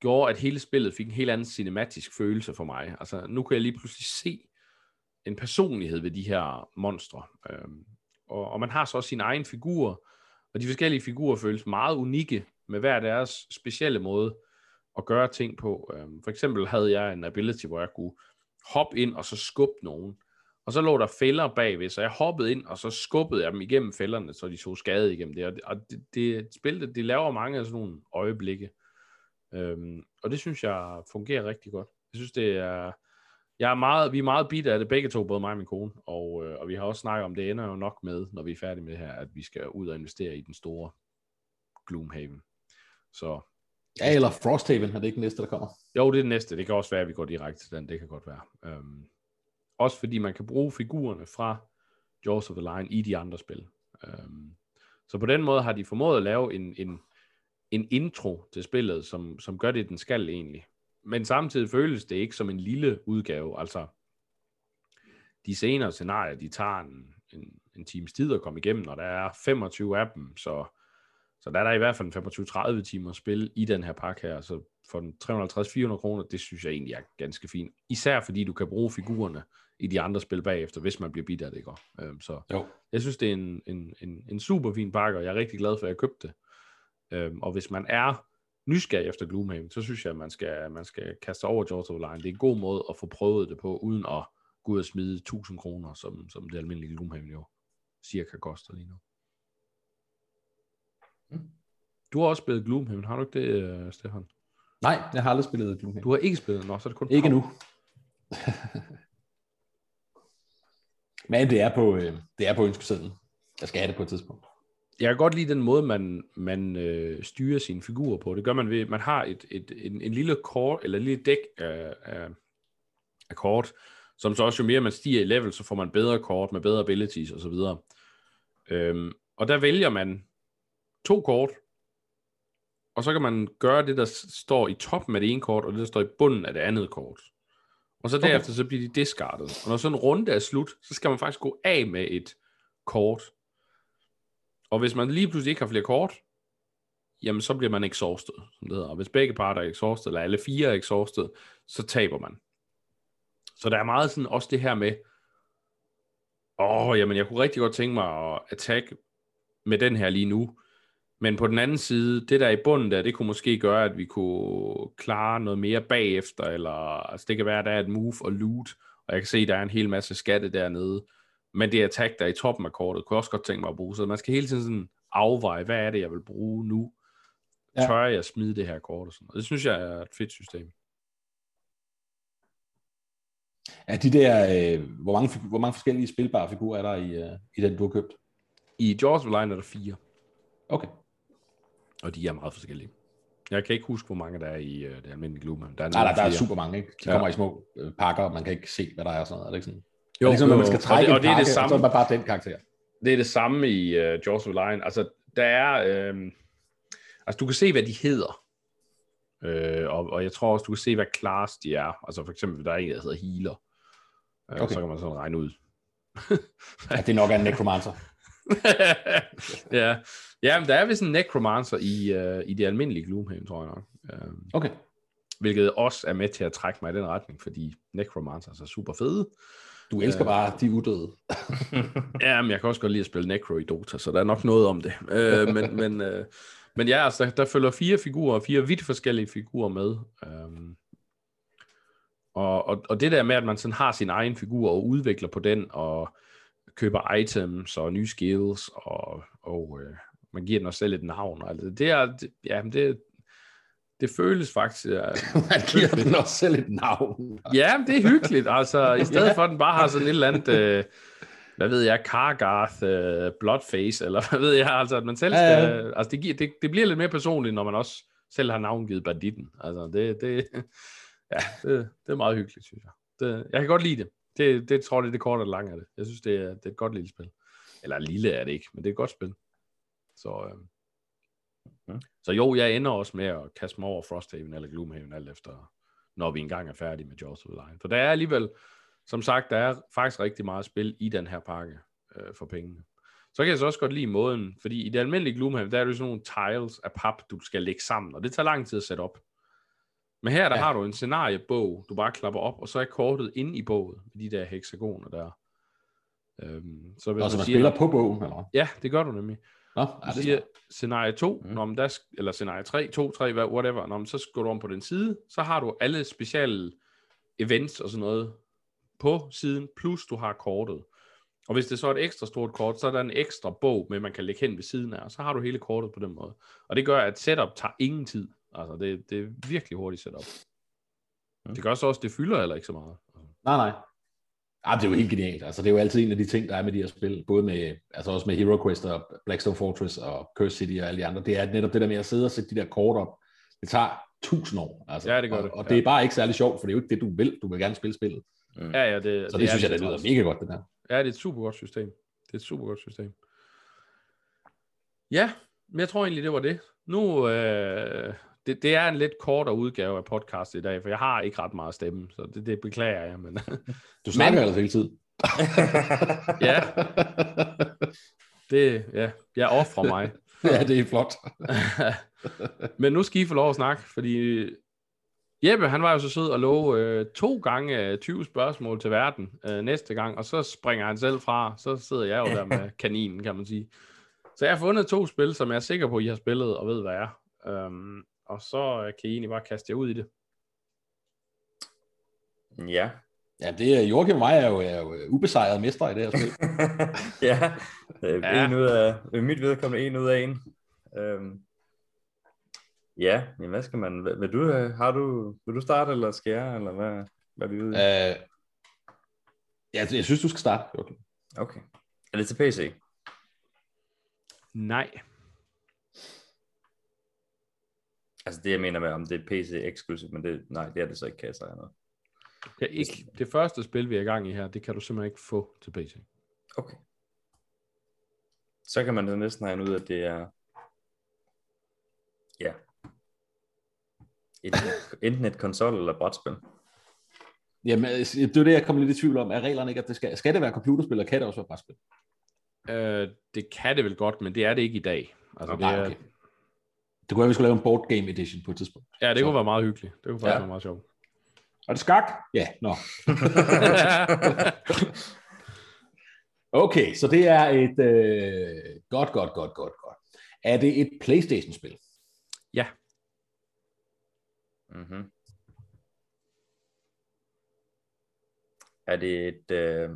[SPEAKER 1] gjorde, at hele spillet fik en helt anden cinematisk følelse for mig. Altså, nu kan jeg lige pludselig se en personlighed ved de her monstre. Øhm, og, og man har så også sin egen figur, og de forskellige figurer føles meget unikke med hver deres specielle måde at gøre ting på. Øhm, for eksempel havde jeg en ability, hvor jeg kunne hoppe ind og så skubbe nogen. Og så lå der fælder bagved, så jeg hoppede ind, og så skubbede jeg dem igennem fælderne, så de så skade igennem det. Og det, det spil, det, det laver mange af sådan nogle øjeblikke. Øhm, og det synes jeg fungerer rigtig godt. Jeg synes, det er jeg er meget, vi er meget bit af det begge to, både mig og min kone, og, øh, og vi har også snakket om, det ender jo nok med, når vi er færdige med det her, at vi skal ud og investere i den store Gloomhaven. Så
[SPEAKER 2] Ja, eller Frosthaven, er det ikke den næste, der kommer?
[SPEAKER 1] Jo, det er den næste. Det kan også være, at vi går direkte til den. Det kan godt være. Øhm, også fordi man kan bruge figurerne fra Jaws of the Line i de andre spil. Øhm, så på den måde har de formået at lave en, en, en intro til spillet, som, som gør det, den skal egentlig men samtidig føles det ikke som en lille udgave. Altså, de senere scenarier, de tager en, en, en times tid at komme igennem, og der er 25 af dem, så så der er der i hvert fald 25-30 timer spil i den her pakke her, så for den 350-400 kroner, det synes jeg egentlig er ganske fint. Især fordi du kan bruge figurerne i de andre spil bagefter, hvis man bliver bidt af det, ikke? Øhm, så
[SPEAKER 2] Jo.
[SPEAKER 1] jeg synes, det er en, en, en, en super fin pakke, og jeg er rigtig glad for, at jeg købte det. Øhm, og hvis man er nysgerrig efter Gloomhaven, så synes jeg, at man skal, man skal kaste over Jaws of Lion. Det er en god måde at få prøvet det på, uden at gå ud og smide 1000 kroner, som, som det almindelige Gloomhaven jo cirka koster lige nu. Du har også spillet Gloomhaven, har du ikke det, øh, Stefan?
[SPEAKER 2] Nej, jeg har aldrig spillet Gloomhaven.
[SPEAKER 1] Du har ikke spillet, nå, så er det kun
[SPEAKER 2] Ikke nu. Men det er på, øh, det er på ønskesedlen. Jeg skal have det på et tidspunkt.
[SPEAKER 1] Jeg kan godt lide den måde, man, man øh, styrer sine figurer på. Det gør man ved, man har et, et, en, en lille kort, eller en lille dæk af, af, af kort, som så også jo mere man stiger i level, så får man bedre kort med bedre abilities osv. Øhm, og der vælger man to kort, og så kan man gøre det, der står i toppen af det ene kort, og det, der står i bunden af det andet kort. Og så
[SPEAKER 2] Okay.
[SPEAKER 1] derefter, så bliver de discardet. Og når sådan en runde er slut, så skal man faktisk gå af med et kort. Og hvis man lige pludselig ikke har flere kort, jamen så bliver man exhausted, som det hedder. Og hvis begge parter er exhausted, eller alle fire er exhausted, så taber man. Så der er meget sådan også det her med, åh, jamen jeg kunne rigtig godt tænke mig at attack med den her lige nu, men på den anden side, det der er i bunden der, det kunne måske gøre, at vi kunne klare noget mere bagefter, eller altså det kan være, at der er et move og loot, og jeg kan se, at der er en hel masse skatte dernede, men det attack, der er i toppen af kortet, kunne jeg også godt tænke mig at bruge, så man skal hele tiden sådan afveje, hvad er det, jeg vil bruge nu?
[SPEAKER 2] Ja.
[SPEAKER 1] Tør jeg smide det her kort? Og, sådan. og det synes jeg er et fedt system.
[SPEAKER 2] Ja, de der, øh, hvor, mange, hvor mange forskellige spilbare figurer er der i, øh, i den, du har købt?
[SPEAKER 1] I Jaws of Line er der fire,
[SPEAKER 2] Okay.
[SPEAKER 1] Og de er meget forskellige. Jeg kan ikke huske, hvor mange der er i uh, det almindelige Gloomhaven. Der er,
[SPEAKER 2] Nej, der,
[SPEAKER 1] nogle
[SPEAKER 2] der er super mange, ikke? De
[SPEAKER 1] Ja.
[SPEAKER 2] kommer i små øh, pakker, og man kan ikke se, hvad der er og sådan noget. Er det ikke sådan?
[SPEAKER 1] Jo,
[SPEAKER 2] er det ligesom, når man skal
[SPEAKER 1] og
[SPEAKER 2] trække
[SPEAKER 1] det, og det er
[SPEAKER 2] pakke,
[SPEAKER 1] det
[SPEAKER 2] og så
[SPEAKER 1] samme.
[SPEAKER 2] er bare den karakter.
[SPEAKER 1] Det er det samme i uh, Jaws of Lion. Altså, der er... Øh, altså, du kan se, hvad de hedder. Øh, og, og jeg tror også, du kan se, hvad class de er. Altså, for eksempel, der er en, der hedder healer. Øh,
[SPEAKER 2] Okay.
[SPEAKER 1] Så kan man sådan regne ud.
[SPEAKER 2] At det nok er en necromancer.
[SPEAKER 1] ja. ja, men der er vist en necromancer i, uh, i det almindelige Gloomhaven, tror jeg nok. Uh,
[SPEAKER 2] Okay.
[SPEAKER 1] hvilket også er med til at trække mig i den retning, fordi necromancers er super fede.
[SPEAKER 2] Du elsker bare de udøde.
[SPEAKER 1] Ja, men jeg kan også godt lide at spille Necro i Dota, så der er nok noget om det. Øh, men, men, øh, men ja, altså, der, der følger fire figurer, fire vidt forskellige figurer med. Øhm, og, og, og det der med, at man sådan har sin egen figur og udvikler på den, og køber items og nye skills, og, og øh, man giver den også selv et navn. Og alt det, er, det, ja, men det, det føles faktisk... Ja,
[SPEAKER 2] Man giver den også selv et navn.
[SPEAKER 1] Ja, det er hyggeligt. Altså, i stedet
[SPEAKER 2] Ja.
[SPEAKER 1] for, at den bare har sådan et eller andet, øh, hvad ved jeg, Cargarth, øh, Bloodface, eller hvad ved jeg, altså, at man selv
[SPEAKER 2] Ja,
[SPEAKER 1] skal,
[SPEAKER 2] ja.
[SPEAKER 1] altså, det, giver, det, det bliver lidt mere personligt, når man også selv har navngivet banditten. Altså, det, det, ja, det, det er meget hyggeligt, synes jeg. Det, jeg kan godt lide det. Det, det tror jeg, det er det korte og det lange af det. Jeg synes, det er, det er et godt lille spil. Eller lille er det ikke, men det er et godt spil. Så, øh,
[SPEAKER 3] Mhm.
[SPEAKER 1] så jo, jeg ender også med at kaste mig over Frosthaven eller Gloomhaven, alt efter, når vi engang er færdige med Jaws of the Lion. For der er alligevel, som sagt, der er faktisk rigtig meget spil i den her pakke øh, for pengene. Så kan jeg så også godt lide måden, fordi i det almindelige Gloomhaven, der er det sådan nogle tiles af pap, du skal lægge sammen, og det tager lang tid at sætte op. Men her, der
[SPEAKER 2] Ja.
[SPEAKER 1] har du en scenariebog, du bare klapper op, og så er kortet inde i bogen, med de der hexagoner der. Øhm, så hvis
[SPEAKER 2] Og så
[SPEAKER 1] man siger,
[SPEAKER 2] spiller på bogen, eller?
[SPEAKER 1] Ja, det gør du nemlig.
[SPEAKER 2] Nå,
[SPEAKER 1] Du
[SPEAKER 2] det er
[SPEAKER 1] siger
[SPEAKER 2] smart.
[SPEAKER 1] scenarie 2,
[SPEAKER 3] Mm.
[SPEAKER 1] når man der, eller scenarie 3, 2, 3, hvad- whatever, når man så går du om på den side, så har du alle specielle events og sådan noget på siden, plus du har kortet. Og hvis det så er et ekstra stort kort, så er der en ekstra bog med, man kan lægge hen ved siden af, og så har du hele kortet på den måde. Og det gør, at setup tager ingen tid. Altså, det, det er virkelig hurtigt setup.
[SPEAKER 3] Mm.
[SPEAKER 1] Det gør så også, det fylder heller ikke så meget.
[SPEAKER 2] Nej, nej. Ja, det er jo helt genialt. Altså, det er jo altid en af de ting, der er med de her spil. Både med, altså også med Hero Quest og Blackstone Fortress og Curse City og alle de andre. Det er netop det der med at sidde og sætte de der kort op. Det tager tusind år. Altså.
[SPEAKER 1] Ja, det gør
[SPEAKER 2] og,
[SPEAKER 1] det.
[SPEAKER 2] Og det er bare ikke særlig sjovt, for det er jo ikke det, du vil. Du vil gerne spille spillet.
[SPEAKER 1] Ja, ja, det,
[SPEAKER 2] Så det, det synes
[SPEAKER 1] er
[SPEAKER 2] jeg, det lyder
[SPEAKER 1] træls.
[SPEAKER 2] mega godt, det der.
[SPEAKER 1] Ja, det er et super godt system. Det er et super godt system. Ja, men jeg tror egentlig, det var det. Nu, øh, det, det er en lidt kortere udgave af podcast i dag, for jeg har ikke ret meget stemme, så det, det beklager jeg. Men,
[SPEAKER 2] Du snakker ellers hele tiden.
[SPEAKER 1] ja, Det, ja, jeg offrer mig.
[SPEAKER 2] ja, det er flot.
[SPEAKER 1] Men nu skal I få lov at snakke, fordi Jeppe, han var jo så sød at love øh, to gange 20 spørgsmål til verden øh, næste gang, og så springer han selv fra. Så sidder jeg jo der med kaninen, kan man sige. Så jeg har fundet to spil, som jeg er sikker på, I har spillet og ved, hvad er. Um, og så øh, kan I egentlig bare kaste jer ud i det.
[SPEAKER 3] Ja.
[SPEAKER 2] Ja, det er Joachim og mig er jo, er jo ubesejret mestre i det her spil.
[SPEAKER 3] ja,
[SPEAKER 1] Ja.
[SPEAKER 3] en ud af, ved mit vedkommende en ud af en. Øhm, ja, men hvad skal man, vil, vil du, øh, har du, vil du starte, eller skal jeg, eller hvad, hvad er vi ude i?
[SPEAKER 2] Øh, ja, jeg synes, du skal starte, Joachim.
[SPEAKER 3] Okay. Er det til PC?
[SPEAKER 1] Nej.
[SPEAKER 3] Altså det, jeg mener med, om det er PC eksklusivt, men det, nej, det er det så ikke, kan jeg sige noget.
[SPEAKER 1] Okay, ikke, det første spil, vi er i gang i her, det kan du simpelthen ikke få til PC.
[SPEAKER 3] Okay. Så kan man da næsten have ud, at det er, ja, enten, enten et konsol eller brætspil.
[SPEAKER 2] Jamen, altså, det er det, jeg kommer lidt i tvivl om. Er reglerne ikke, at det skal, skal det være computerspil, eller kan det også være brætspil?
[SPEAKER 1] Øh, det kan det vel godt, men det er det ikke i dag. Altså, det,
[SPEAKER 2] Nej,
[SPEAKER 1] er,
[SPEAKER 2] okay. Det kunne være, at vi skulle lave en board game edition på et tidspunkt.
[SPEAKER 1] Ja, det
[SPEAKER 2] Så-
[SPEAKER 1] kunne være meget hyggeligt. Det kunne faktisk
[SPEAKER 2] Ja.
[SPEAKER 1] være meget sjovt.
[SPEAKER 2] Er det skak? Ja, nå. Okay, så det er et... Øh, godt, godt, godt, godt, godt. Er det et Playstation-spil?
[SPEAKER 1] ja,
[SPEAKER 3] Mm-hmm. Er det et, øh,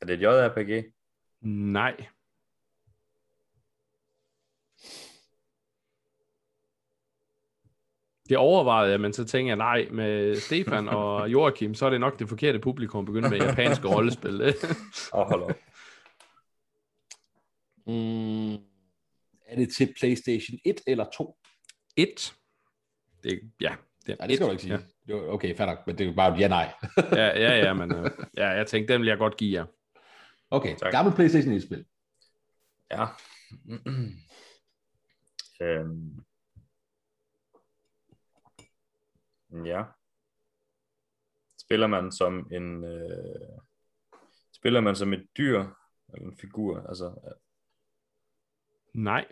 [SPEAKER 3] er det et JRPG?
[SPEAKER 1] nej. Det overvejede jeg, men så tænkte jeg, nej, med Stefan og Joachim, så er det nok det forkerte publikum at begynde med japanske rollespil.
[SPEAKER 3] Åh, oh, hold op.
[SPEAKER 2] Mm, er det til PlayStation 1 eller 2?
[SPEAKER 1] Et. Det, ja, det er
[SPEAKER 2] Nej, det skal
[SPEAKER 1] et.
[SPEAKER 2] du ikke sige. Ja. Okay, fair nok, men det er jo bare et ja-nej.
[SPEAKER 1] Ja, ja, ja, men øh, ja, jeg tænkte, den vil jeg godt give jer.
[SPEAKER 2] Okay,
[SPEAKER 3] Tak.
[SPEAKER 2] gammel PlayStation 1-spil.
[SPEAKER 3] Ja. øhm. Ja. Spiller man som en øh, spiller man som et dyr eller en figur, altså
[SPEAKER 1] Nej.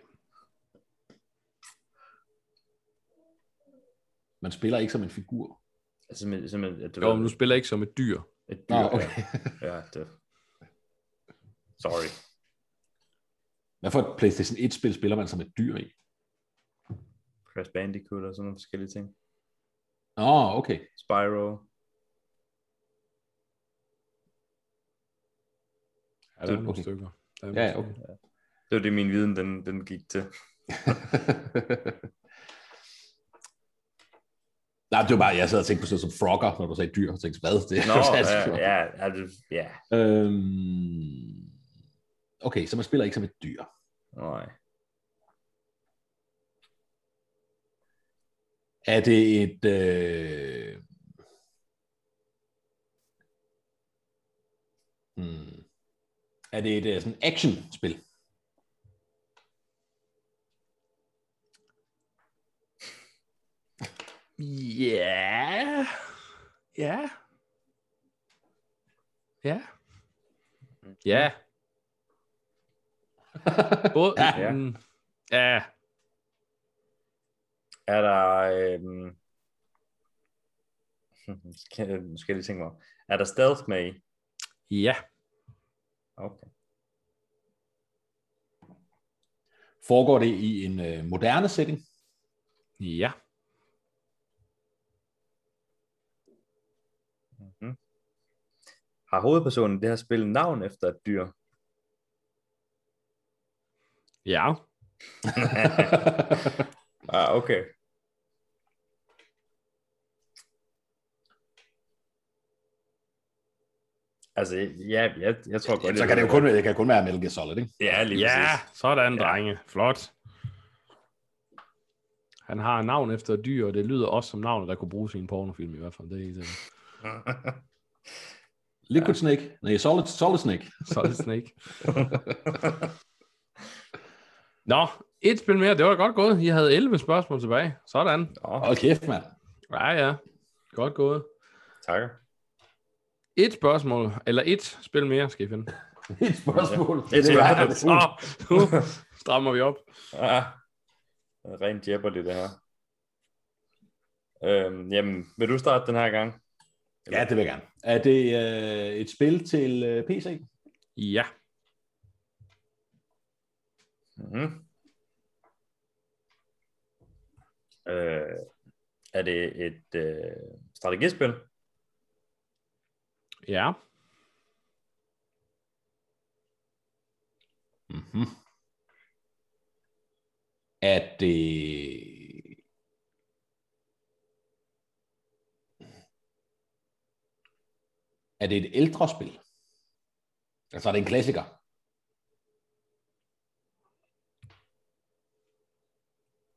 [SPEAKER 2] Man spiller ikke som en figur.
[SPEAKER 3] altså simpelthen, simpelthen at du
[SPEAKER 1] Jo,
[SPEAKER 3] ved,
[SPEAKER 1] men du spiller ikke som et dyr.
[SPEAKER 3] et dyr.
[SPEAKER 2] Nå, okay.
[SPEAKER 3] Ja, ja det. Sorry.
[SPEAKER 2] Hvad for et PlayStation 1-spil spiller man som et dyr i?
[SPEAKER 3] Crash Bandicoot og sådan nogle forskellige ting.
[SPEAKER 2] Nå, oh, okay.
[SPEAKER 3] Spyro.
[SPEAKER 1] Ja, der er
[SPEAKER 3] Det-
[SPEAKER 1] nogle
[SPEAKER 2] okay.
[SPEAKER 1] stykker. Der er
[SPEAKER 2] Ja, okay.
[SPEAKER 1] stykker.
[SPEAKER 3] Det var det, min viden den, den gik til.
[SPEAKER 2] Nej, det var bare, jeg sad og tænkte på sådan som frogger, når du sagde dyr, og tænkte, hvad? Det er
[SPEAKER 3] Nå, ja, ja, ja, det, ja.
[SPEAKER 2] Øhm, okay, så man spiller ikke som et dyr.
[SPEAKER 3] Nej.
[SPEAKER 2] Er det et... Øh... Hmm. Er det et øh, sådan action-spil?
[SPEAKER 1] Ja. Ja. Ja. Ja. Både,
[SPEAKER 2] Ja.
[SPEAKER 1] ja.
[SPEAKER 3] Er der... Skal, nu skal jeg lige tænke mig. Er der stealth med i?
[SPEAKER 1] Ja.
[SPEAKER 3] Okay.
[SPEAKER 2] Foregår det i en øh, moderne setting?
[SPEAKER 1] Ja.
[SPEAKER 3] Mm-hmm. Har hovedpersonen det her spil navn efter et dyr?
[SPEAKER 1] Ja.
[SPEAKER 3] ah, okay. Altså, ja, jeg, jeg tror godt,
[SPEAKER 2] så
[SPEAKER 3] jeg
[SPEAKER 2] kan det jo
[SPEAKER 3] ved,
[SPEAKER 2] kun, det kan kun være Metal Gear Solid, ikke?
[SPEAKER 3] Ja, lige
[SPEAKER 1] Ja,
[SPEAKER 3] præcis.
[SPEAKER 1] sådan,
[SPEAKER 3] Ja.
[SPEAKER 1] drenge. Flot. Han har navn efter dyr, og det lyder også som navnet, der kunne bruges i en pornofilm i hvert fald. Det er det.
[SPEAKER 2] Liquid Snake? Nej, Solid, Solid Snake.
[SPEAKER 1] Solid Snake. Nå, et spil mere. Det var godt gået. I havde 11 spørgsmål tilbage. Sådan.
[SPEAKER 2] Hold kæft, mand.
[SPEAKER 1] Ja, ja. Godt gået.
[SPEAKER 3] takker.
[SPEAKER 1] Et spørgsmål, eller et spil mere, skal I finde.
[SPEAKER 2] Et spørgsmål.
[SPEAKER 3] Det er
[SPEAKER 2] Det er-
[SPEAKER 3] svært.
[SPEAKER 1] Så, nu strammer vi op.
[SPEAKER 3] Ja. Rent Jeopardy, det her. Øhm, jamen, vil du starte den her gang?
[SPEAKER 2] Ja, det vil jeg gerne. Er det øh, et spil til øh, PC?
[SPEAKER 1] Ja.
[SPEAKER 3] Mm-hmm. Øh, er det et øh, strategispil?
[SPEAKER 1] Ja.
[SPEAKER 2] Mm-hmm. Er det... Er det et ældre spil? Altså er det en klassiker?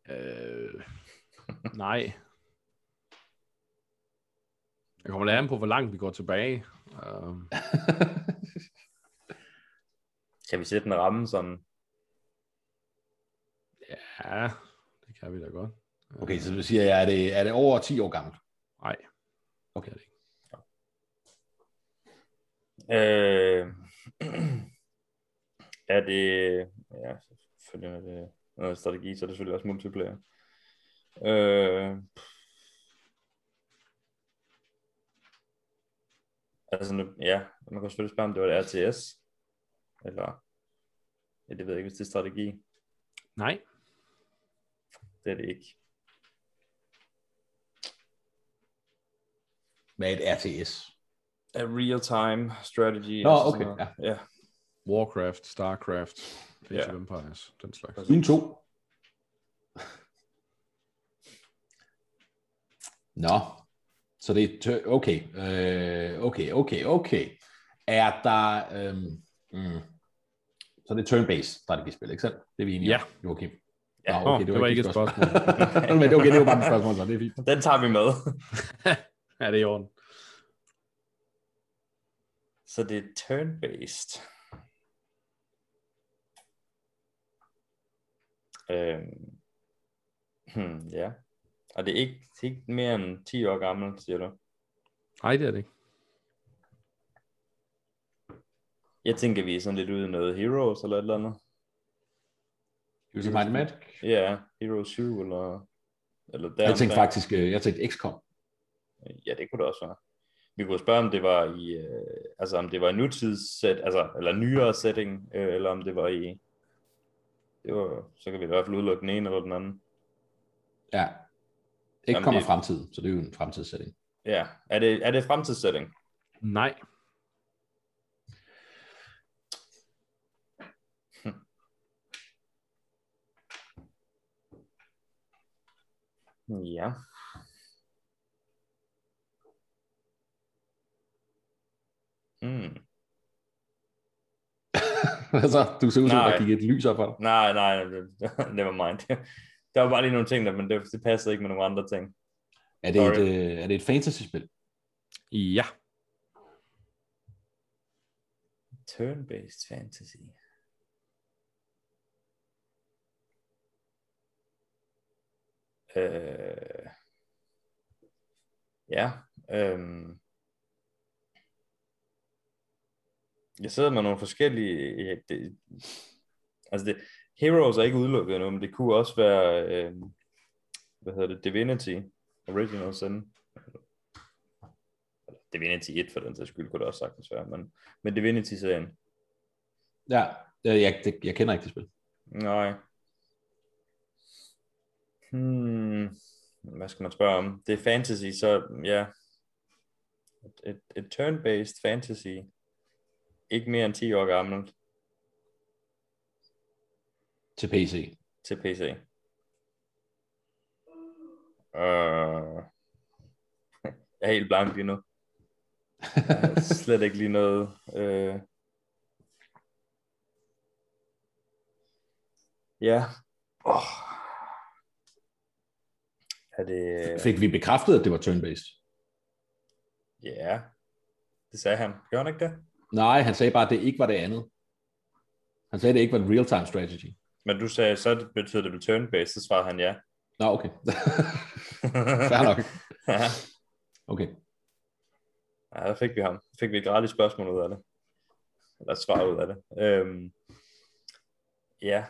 [SPEAKER 1] Øh, nej. Jeg kommer an på, hvor langt vi går tilbage. Uh,
[SPEAKER 3] Kan vi sætte en ramme sådan?
[SPEAKER 1] ja, det kan vi da godt.
[SPEAKER 2] Okay, så du siger jeg, er det, er det over 10 år gammelt?
[SPEAKER 1] Nej.
[SPEAKER 2] Okay.
[SPEAKER 1] Det er det ikke.
[SPEAKER 3] Øh, er det... Ja, selvfølgelig er det noget strategi, så er det selvfølgelig også multiplayer. Øh, altså, nu, ja, man kan selvfølgelig spørge, om det var et RTS. Eller... Ja, det ved jeg ikke, hvis det er strategi.
[SPEAKER 1] Nej.
[SPEAKER 3] Det er det ikke.
[SPEAKER 2] Hvad er et RTS?
[SPEAKER 3] A real-time strategy.
[SPEAKER 2] Nå,
[SPEAKER 3] altså
[SPEAKER 2] okay,
[SPEAKER 3] noget. ja.
[SPEAKER 1] Warcraft, Starcraft, Age
[SPEAKER 3] Ja.
[SPEAKER 1] of Empires, den slags.
[SPEAKER 2] Dune 2. Nå, så det er... tø- Okay, øh, okay, okay, okay. Er der... øhm, mm, så det er turn-based strategispil, ikke sandt? Det er vi enige
[SPEAKER 1] Ja.
[SPEAKER 2] om, Joachim.
[SPEAKER 3] Ja.
[SPEAKER 2] Nå,
[SPEAKER 1] Åh, det var ikke et spørgsmål.
[SPEAKER 2] Men okay, det var bare et spørgsmål, så det er fint.
[SPEAKER 3] Den tager vi med.
[SPEAKER 1] ja, det er i orden.
[SPEAKER 3] Så det er turn-based. Øhm. Hmm, ja. Og det er ikke, det er ikke mere end 10 år gammel, siger du?
[SPEAKER 1] Nej, det er det ikke.
[SPEAKER 3] Jeg tænker, vi er sådan lidt ude i noget Heroes eller et eller andet.
[SPEAKER 2] Heroes of Might and Magic.
[SPEAKER 3] Ja, Heroes 7 eller... eller der
[SPEAKER 2] Jeg tænkte faktisk, øh, jeg tænkte XCOM.
[SPEAKER 3] Ja, det kunne det også være. Vi kunne spørge, om det var i, øh, altså om det var i nutidssæt, altså, eller nyere setting, øh, eller om det var i, det var, så kan vi i hvert fald udelukke den ene eller den anden.
[SPEAKER 2] Ja.
[SPEAKER 3] Jamen,
[SPEAKER 2] XCOM er
[SPEAKER 3] det-
[SPEAKER 2] fremtid, så det er jo en fremtidssætning.
[SPEAKER 3] Ja, er det, er det fremtidssetting?
[SPEAKER 1] Nej.
[SPEAKER 3] Ja. Hmm.
[SPEAKER 2] altså, du ser ud som,
[SPEAKER 3] Nej.
[SPEAKER 2] der gik et lys op for dig.
[SPEAKER 3] Nej, nej, never mind. Der var bare lige nogle ting der, men det, det passede ikke med nogle andre ting.
[SPEAKER 2] Er det, et, øh, er det et fantasy-spil?
[SPEAKER 1] Ja.
[SPEAKER 3] Turn-based fantasy. Øh, ja. Øhm, jeg sidder med nogle forskellige... Ja, det, altså, det, Heroes er ikke udelukket endnu, men det kunne også være... øhm, hvad hedder det? Divinity. Original Sin. Divinity 1 for den sags skyld kunne det også sagtens være, men, men Divinity-serien.
[SPEAKER 2] Ja, jeg, jeg, det, jeg kender ikke det spil.
[SPEAKER 3] Nej. Hmm. Hvad skal man spørge om? Det er fantasy, så ja. Et, et, et turn-based fantasy. Ikke mere end 10 år gammelt
[SPEAKER 2] Til PC.
[SPEAKER 3] til PC. Uh, jeg er helt blank lige nu. Jeg har slet ikke lige noget. Uh... Ja. Oh. Er det...
[SPEAKER 2] Fik vi bekræftet, at det var turn-based?
[SPEAKER 3] Ja. Det sagde han. Gjorde han ikke det?
[SPEAKER 2] Nej, han sagde bare, at det ikke var det andet. Han sagde, at det ikke var en real-time strategy.
[SPEAKER 3] Men du sagde, så betyder det vel turn-based, så svarede han ja.
[SPEAKER 2] Nå, okay. Fair nok.
[SPEAKER 3] ja,
[SPEAKER 2] Okay.
[SPEAKER 3] der fik vi ham. Fik vi et gratis spørgsmål ud af det. eller svar ud af det. Øhm, ja.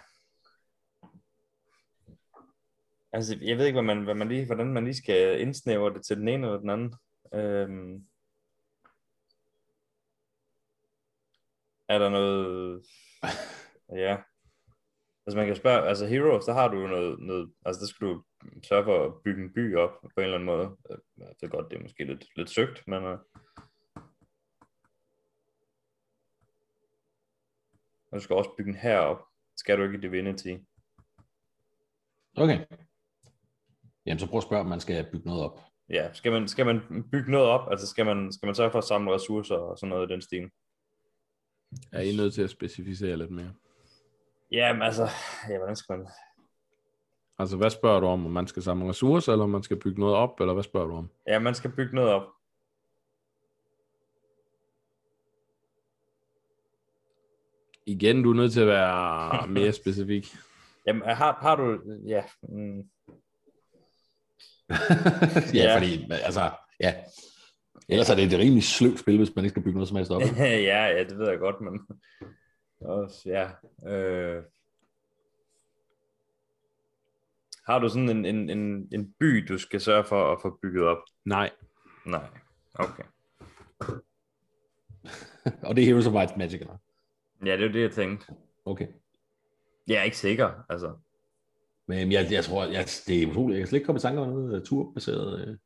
[SPEAKER 3] Altså, jeg ved ikke, hvad man, hvad man lige, hvordan man lige skal indsnævre det til den ene eller den anden. Øhm, er der noget... Ja. Altså man kan spørge, altså Heroes, der har du jo noget, noget altså der skal du sørge for at bygge en by op på en eller anden måde. Jeg ved godt, det er måske lidt, lidt søgt, men uh, og du skal også bygge en her op. Skal du ikke i Divinity?
[SPEAKER 2] Okay. Jamen, så prøv at spørge, om man skal bygge noget op.
[SPEAKER 3] Ja, skal man, skal man bygge noget op? Altså skal man, skal man sørge for at samle ressourcer og sådan noget i den stil?
[SPEAKER 1] Er I nødt til at specificere lidt mere?
[SPEAKER 3] Jamen altså, ja, hvordan skal man...
[SPEAKER 1] Altså, hvad spørger du om? Om man skal samle ressourcer, eller om man skal bygge noget op, eller hvad spørger du om?
[SPEAKER 3] Ja, man skal bygge noget op.
[SPEAKER 1] Igen, du er nødt til at være mere specifik.
[SPEAKER 3] Jamen, har, har du... Ja, mm,
[SPEAKER 2] ja,
[SPEAKER 3] Ja.
[SPEAKER 2] fordi, altså, ja. Ellers er det et rimelig sløvt spil, hvis man ikke skal bygge noget som helst op.
[SPEAKER 3] ja, ja, det ved jeg godt, men... Også, ja. Øh... Har du sådan en, en, en, en by, du skal sørge for at få bygget op?
[SPEAKER 1] Nej.
[SPEAKER 3] Nej. Okay.
[SPEAKER 2] Og det er Heroes of Might Magic, eller?
[SPEAKER 3] Ja, det er jo det, jeg tænkte.
[SPEAKER 2] Okay.
[SPEAKER 3] Jeg er ikke sikker, altså.
[SPEAKER 2] Men jeg, jeg tror, jeg, det er utroligt. Jeg kan slet ikke komme i tanke om noget uh, turbaseret. Uh...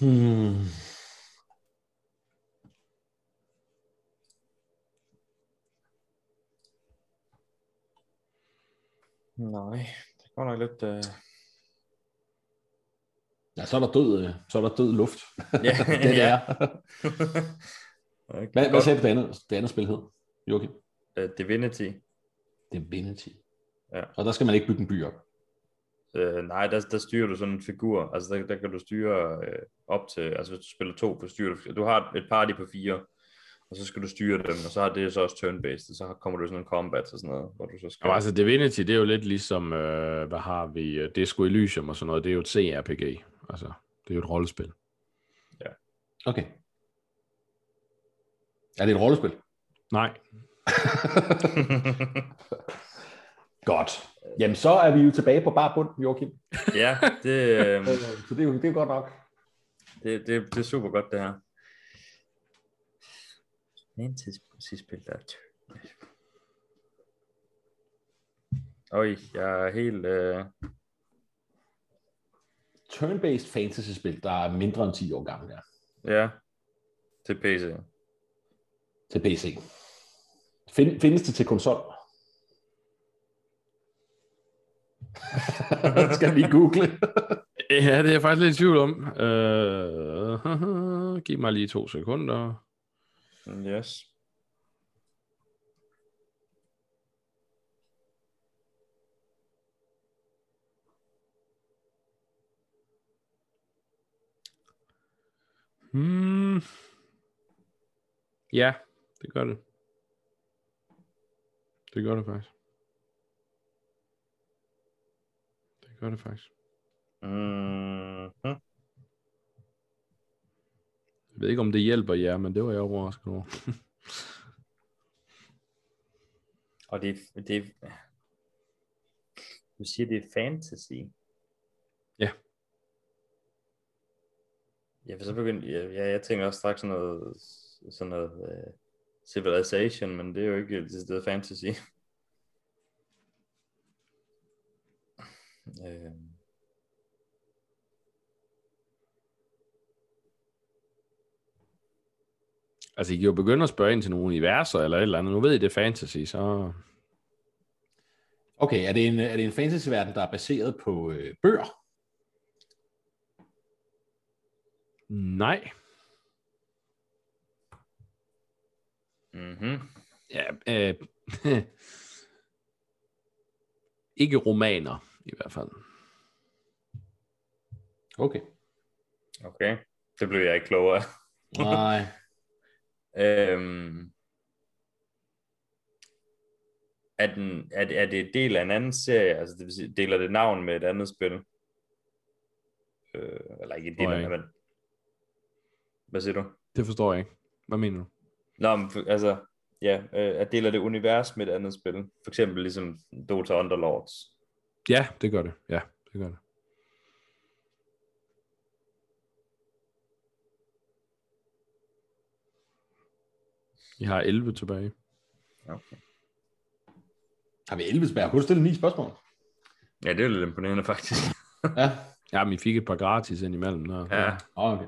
[SPEAKER 2] Hmm.
[SPEAKER 3] Nej, det går nok lidt... Uh...
[SPEAKER 2] Ja, så er der død, uh, så er der død luft.
[SPEAKER 3] Ja,
[SPEAKER 2] det
[SPEAKER 3] ja.
[SPEAKER 2] er.
[SPEAKER 3] Okay,
[SPEAKER 2] hvad, hvad sagde du, det andet, det andet spil hed? Joachim?
[SPEAKER 3] Uh, Divinity.
[SPEAKER 2] Divinity.
[SPEAKER 3] Ja.
[SPEAKER 2] Og der skal man ikke bygge en by op.
[SPEAKER 3] Uh, nej, der, der styrer du sådan en figur. Altså, der, der kan du styre uh, op til... Altså, hvis du spiller to, så styrer du... Du har et party på fire, og så skal du styre dem, og så har det så også turn-based, og så kommer du sådan en combat og sådan noget, hvor du så skal...
[SPEAKER 1] Og altså Divinity, det er jo lidt ligesom, øh, hvad har vi, øh, Disco Elysium og sådan noget, det er jo et CRPG. Altså, det er jo et rollespil.
[SPEAKER 2] Okay. Er det et rollespil?
[SPEAKER 1] Nej.
[SPEAKER 2] Godt. Jamen, så er vi jo tilbage på bar bund, Joachim.
[SPEAKER 3] ja, det, øh,
[SPEAKER 2] Så det er jo det er godt nok.
[SPEAKER 3] det, det, det er super godt, det her. Fantasy-spil, der er turn. Oj, jeg er helt... Øh...
[SPEAKER 2] Turn-based fantasy-spil, der er mindre end 10 år gammel, ja.
[SPEAKER 3] Ja, til PC.
[SPEAKER 2] Til PC. Find, findes det til konsol? Skal vi google?
[SPEAKER 1] Ja, det er jeg faktisk lidt i tvivl om. Øh, giv mig lige to sekunder.
[SPEAKER 3] Yes.
[SPEAKER 1] Hmm. Ja, det gør det. Det gør det faktisk. Det gør det faktisk.
[SPEAKER 3] Mm-hmm.
[SPEAKER 1] Jeg ved ikke, om det hjælper jer, men det var jeg overrasket over.
[SPEAKER 3] Og det, det du siger, det er fantasy.
[SPEAKER 1] Ja.
[SPEAKER 3] Ja, for så begyndte jeg, ja, jeg tænker også straks sådan noget, sådan noget uh, civilization, men det er jo ikke det stedet fantasy. uh,
[SPEAKER 1] Altså, I kan jo begynde at spørge ind til nogle universer eller et eller andet. Nu ved I, det er fantasy, så...
[SPEAKER 2] Okay, er det en, er det en fantasy-verden, der er baseret på øh, bøger?
[SPEAKER 1] Nej.
[SPEAKER 3] mm-hmm.
[SPEAKER 1] Ja, øh, ikke romaner, i hvert fald.
[SPEAKER 2] Okay.
[SPEAKER 3] Okay, det blev jeg ikke klogere.
[SPEAKER 2] Nej.
[SPEAKER 3] Øhm, er, den, er, det, er det en del af en anden serie? Altså det vil sige, deler det navn med et andet spil? Øh, eller ikke af
[SPEAKER 1] jeg
[SPEAKER 3] men... Hvad siger du?
[SPEAKER 1] Det forstår jeg ikke. Hvad mener du?
[SPEAKER 3] Nå, men, altså, ja, øh, at deler det univers med et andet spil. For eksempel ligesom Dota Underlords.
[SPEAKER 1] Ja, det gør det. Ja, det gør det. I har 11 tilbage.
[SPEAKER 3] Okay.
[SPEAKER 2] Har vi 11 spær? Kunne du stille ni spørgsmål?
[SPEAKER 3] Ja, det er lidt imponerende faktisk.
[SPEAKER 2] Ja.
[SPEAKER 1] Ja, men I fik et par gratis ind imellem. Der.
[SPEAKER 3] Ja.
[SPEAKER 2] Okay.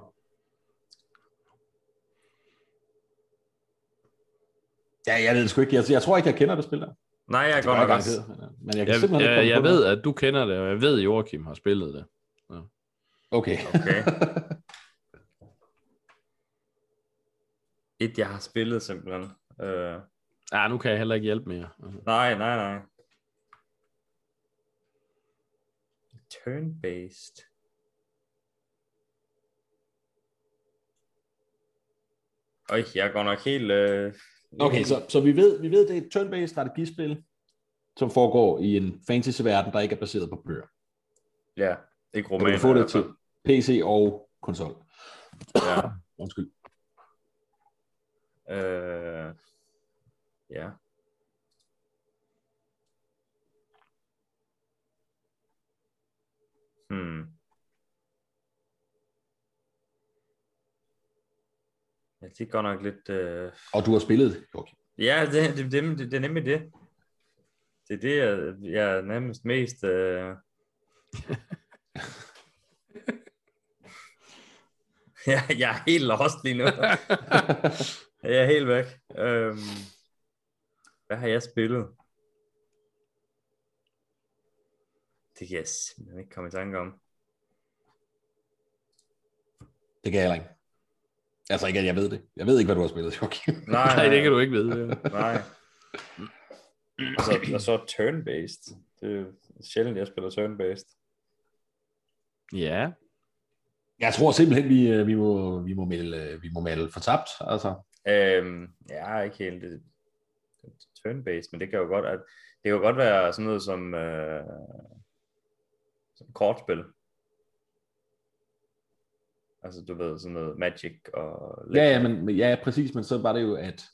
[SPEAKER 2] Ja, jeg ved det sgu ikke. Jeg, jeg tror ikke, jeg kender det spil der.
[SPEAKER 3] Nej, jeg er godt
[SPEAKER 2] jeg
[SPEAKER 3] nok også.
[SPEAKER 2] men, jeg kan
[SPEAKER 1] Jeg,
[SPEAKER 2] simpelthen ikke
[SPEAKER 1] jeg,
[SPEAKER 2] komme
[SPEAKER 1] jeg ved, at du kender det, og jeg ved, at Joachim har spillet det.
[SPEAKER 2] Okay.
[SPEAKER 3] Okay. Et, jeg har spillet simpelthen. Øh,
[SPEAKER 1] Ja, nu kan jeg heller ikke hjælpe mere. Altså.
[SPEAKER 3] nej, nej, nej. Turn-based. Øj, jeg går nok helt... Øh,
[SPEAKER 2] Okay, så, så vi ved, vi ved, det er et turn-based strategispil, som foregår i en fantasy-verden, der ikke er baseret på bøger.
[SPEAKER 3] Ja, ikke
[SPEAKER 2] Og du
[SPEAKER 3] romaner.
[SPEAKER 2] kan få det til PC og konsol.
[SPEAKER 3] Ja.
[SPEAKER 2] Undskyld.
[SPEAKER 3] Øh, ja. Hmm. Ja, det er godt nok lidt... Øh...
[SPEAKER 2] Og du har spillet det, Joachim.
[SPEAKER 3] Ja, det, det, det, det, det er nemlig det. Det er det, jeg, jeg er nærmest mest... Øh... ja, jeg er helt lost lige nu. jeg er helt væk. Øhm... Hvad har jeg spillet? Det kan jeg simpelthen ikke komme i tanke om.
[SPEAKER 2] Det kan jeg heller ikke. Altså ikke, at jeg ved det. Jeg ved ikke, hvad du har spillet, Joachim.
[SPEAKER 3] Nej,
[SPEAKER 1] Nej, det kan du ikke vide. Ja.
[SPEAKER 3] Nej. Og så, og så turn-based. Det er sjældent, jeg spiller turn-based.
[SPEAKER 1] ja.
[SPEAKER 2] Jeg tror simpelthen, vi, øh, vi, må, vi, må melde, øh, vi må melde for tabt. Altså.
[SPEAKER 3] Øhm, jeg er ikke helt det, turn-based, men det kan jo godt, at, det kan jo godt være sådan noget som, øh, som kortspil. Altså du ved, sådan noget Magic og...
[SPEAKER 2] Ja, ja, men, men- ja, præcis, men så var det jo, at...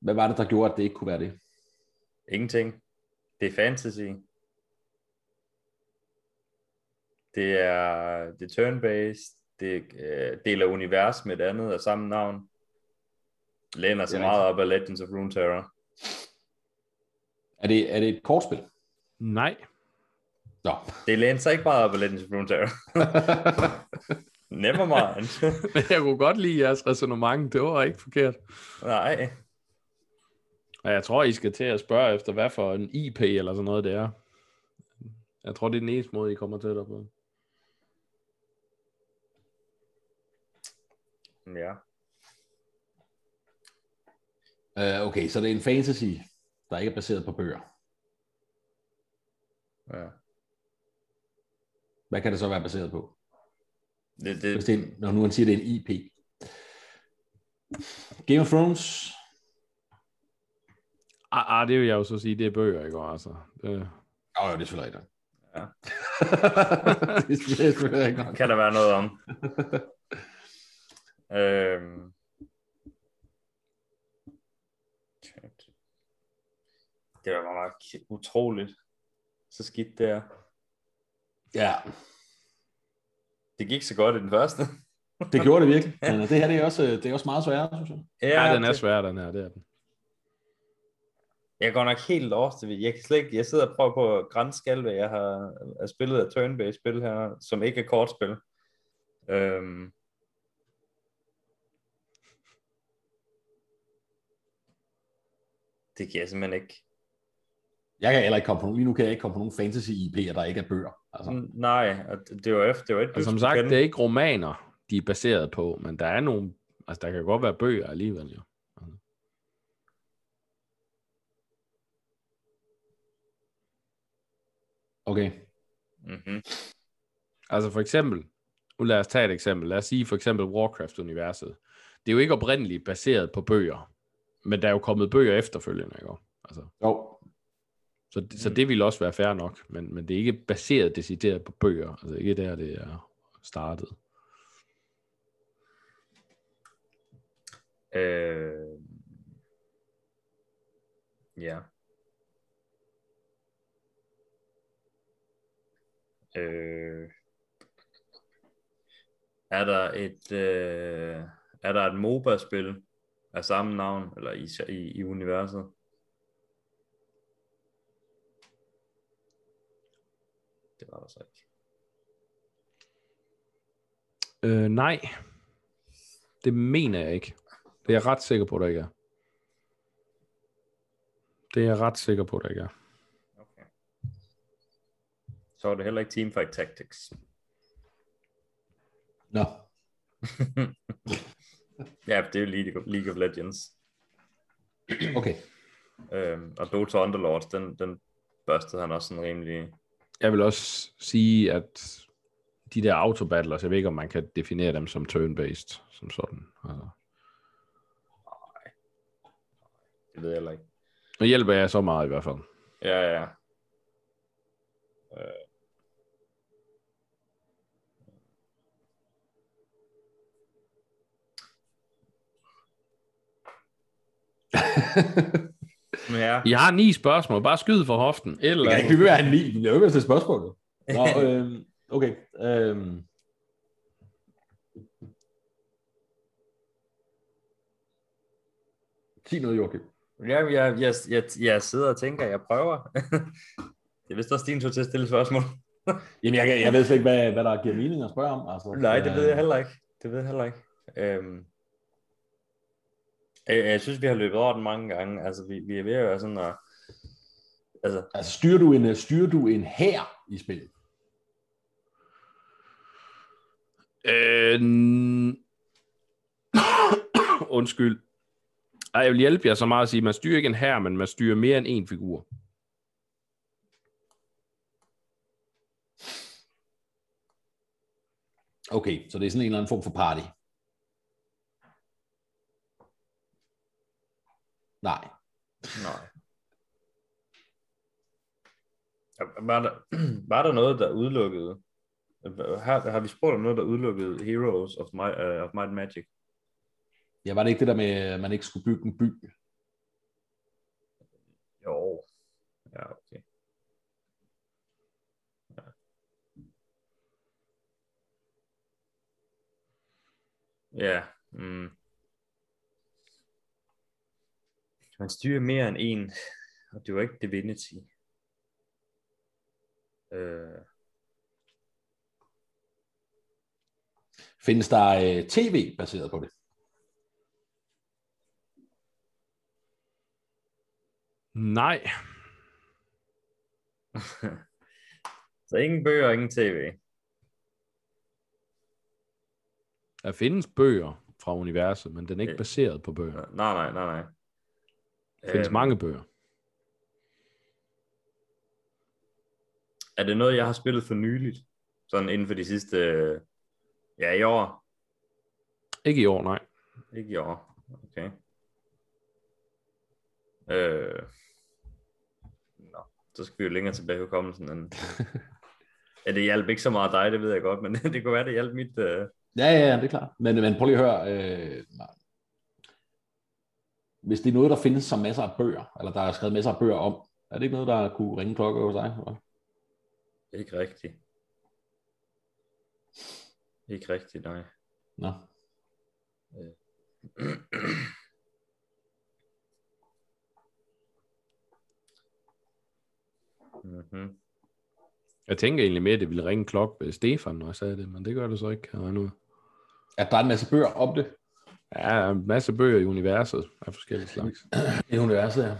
[SPEAKER 2] Hvad var det, der gjorde, at det ikke kunne være det?
[SPEAKER 3] Ingenting. Det er fantasy. Det er, det er turn-based. Det øh, deler univers med et andet af samme navn. Læner sig meget op af Legends of Runeterra.
[SPEAKER 2] Er det, er det et kortspil?
[SPEAKER 1] Nej.
[SPEAKER 2] Nå.
[SPEAKER 3] Det læner sig ikke meget op af Legends of Runeterra. Never mind.
[SPEAKER 1] Men jeg kunne godt lide jeres resonemang. Det var ikke forkert.
[SPEAKER 3] Nej.
[SPEAKER 1] Og jeg tror, I skal til at spørge efter, hvad for en IP eller sådan noget det er. Jeg tror, det er den eneste måde, I kommer tættere på.
[SPEAKER 3] Ja.
[SPEAKER 2] Uh, okay, så det er en fantasy, der ikke er baseret på bøger.
[SPEAKER 3] ja.
[SPEAKER 2] Hvad kan det så være baseret på?
[SPEAKER 3] Det,
[SPEAKER 2] Hvis
[SPEAKER 3] det,
[SPEAKER 2] det er, en- når nu han siger, det er en IP. Game of Thrones?
[SPEAKER 1] Ah, ah, det vil jeg jo så sige, det er bøger, ikke? Altså, det,
[SPEAKER 2] oh, jo, det er selvfølgelig rigtigt.
[SPEAKER 3] Ja.
[SPEAKER 2] det er selvfølgelig rigtigt.
[SPEAKER 3] kan der være noget om. øhm. Det var bare nok utroligt. Så skidt det er.
[SPEAKER 2] Ja,
[SPEAKER 3] Det gik så godt i den første.
[SPEAKER 2] det gjorde det virkelig. Men det her det er også, det er også meget sværere, synes jeg.
[SPEAKER 1] ja, den er svær, den her. Det er den.
[SPEAKER 3] Jeg går nok helt lost. Jeg kan slet ikke, jeg sidder og prøver på at grænse alt, hvad jeg har, har spillet af turn-based spil her, som ikke er kortspil. Øhm, det kan jeg simpelthen ikke.
[SPEAKER 2] Jeg kan heller ikke komme på nogen, lige nu kan jeg ikke komme på nogen fantasy IP'er, der ikke er bøger. Altså,
[SPEAKER 3] Mm, Nej, det var efter, det var et,
[SPEAKER 1] Og som sagt, det er ikke romaner, de er baseret på, men der er nogle, altså der kan godt være bøger alligevel, jo.
[SPEAKER 2] okay.
[SPEAKER 3] Mm-hmm.
[SPEAKER 1] Altså for eksempel, nu lad os tage et eksempel. Lad os sige for eksempel Warcraft-universet. Det er jo ikke oprindeligt baseret på bøger, men der er jo kommet bøger efterfølgende, ikke? Altså,
[SPEAKER 2] Jo,
[SPEAKER 1] så, så det vil også være fair nok, men, men det er ikke baseret decideret på bøger. Altså ikke der, det er startet.
[SPEAKER 3] Øh, ja. Øh, er der et øh, er der et MOBA-spil af samme navn eller i, i, i universet? Det var der så ikke.
[SPEAKER 1] Øh, nej. Det mener jeg ikke. Det er jeg ret sikker på, der ikke er. Det er jeg ret sikker på, der ikke er.
[SPEAKER 3] Okay. Så er det heller ikke Teamfight Tactics.
[SPEAKER 2] Nå.
[SPEAKER 3] ja, det er jo League of, League of Legends.
[SPEAKER 2] Okay.
[SPEAKER 3] Øhm, og Dota Underlords, den, den børstede han også sådan rimelig...
[SPEAKER 1] Jeg vil også sige, at de der autobattlers, jeg ved ikke, om man kan definere dem som turn-based, som sådan. Altså.
[SPEAKER 3] Det ved jeg heller ikke.
[SPEAKER 1] Nu hjælper jeg så meget i hvert fald.
[SPEAKER 3] Ja, ja. Øh. ja.
[SPEAKER 1] Jeg har ni spørgsmål. Bare skyd for hoften.
[SPEAKER 2] Jeg
[SPEAKER 1] Eller
[SPEAKER 2] kan ikke blive ved at have en ni. Vi er jo ikke til spørgsmålet. Nå, øhm, okay. Øhm. Sig noget, Joachim.
[SPEAKER 3] Ja, jeg, jeg, jeg, jeg sidder og tænker, jeg prøver. det er vist også din tur til at stille spørgsmål.
[SPEAKER 2] Jamen, jeg, jeg ved slet ikke, hvad, hvad der giver mening at spørge om. Altså,
[SPEAKER 3] Nej, det ved jeg heller ikke. Det ved jeg heller ikke. Øhm, jeg, jeg synes, vi har løbet over den mange gange. Altså, vi, vi er ved at være sådan at... Altså,
[SPEAKER 2] Altså, styrer du en, styrer du en her i spillet?
[SPEAKER 1] Øh, undskyld. Ej, jeg vil hjælpe jer så meget at sige, man styrer ikke en her, men man styrer mere end en figur.
[SPEAKER 2] Okay, så det er sådan en eller anden form for party. Nej.
[SPEAKER 3] nej. Var der, var der noget, der udelukkede... Har, har vi spurgt om noget, der udelukkede Heroes of, My, uh, of Might and Magic?
[SPEAKER 2] Ja, var det ikke det der med, at man ikke skulle bygge en by?
[SPEAKER 3] Jo. Ja, okay. Ja. Ja. Mm. Man styrer mere end en, og det var ikke Divinity. Øh,
[SPEAKER 2] Findes der øh, tv baseret på det?
[SPEAKER 1] Nej.
[SPEAKER 3] så ingen bøger, ingen tv.
[SPEAKER 1] Der findes bøger fra universet, men den er ikke
[SPEAKER 3] Øh.
[SPEAKER 1] baseret på bøger.
[SPEAKER 3] Nej, nej, nej, nej.
[SPEAKER 1] Der findes
[SPEAKER 3] Øhm,
[SPEAKER 1] mange bøger.
[SPEAKER 3] Er det noget, jeg har spillet for nyligt? Sådan inden for de sidste... øh, Ja, i år.
[SPEAKER 1] Ikke i år, nej.
[SPEAKER 3] Ikke i år. Okay. Øh... Nå, så skal vi jo længere tilbage i hukommelsen. End... ja, det hjalp ikke så meget dig, det ved jeg godt, men det kunne være, det hjalp mit... Øh...
[SPEAKER 2] Ja, ja, ja, det er klart. Men, men prøv lige at høre. Øh, hvis det er noget, der findes som masser af bøger, eller der er skrevet masser af bøger om, er det ikke noget, der kunne ringe klokke hos dig? Eller?
[SPEAKER 3] Ikke rigtigt. Ikke rigtigt, nej.
[SPEAKER 2] Nå.
[SPEAKER 3] mm-hmm.
[SPEAKER 1] Jeg tænker egentlig mere, at det ville ringe klok ved Stefan, når jeg sagde det, men det gør det så ikke. Regne ud.
[SPEAKER 2] At der er en masse bøger om det.
[SPEAKER 1] Ja, der er en masse bøger i universet af forskellige slags.
[SPEAKER 2] I universet, ja.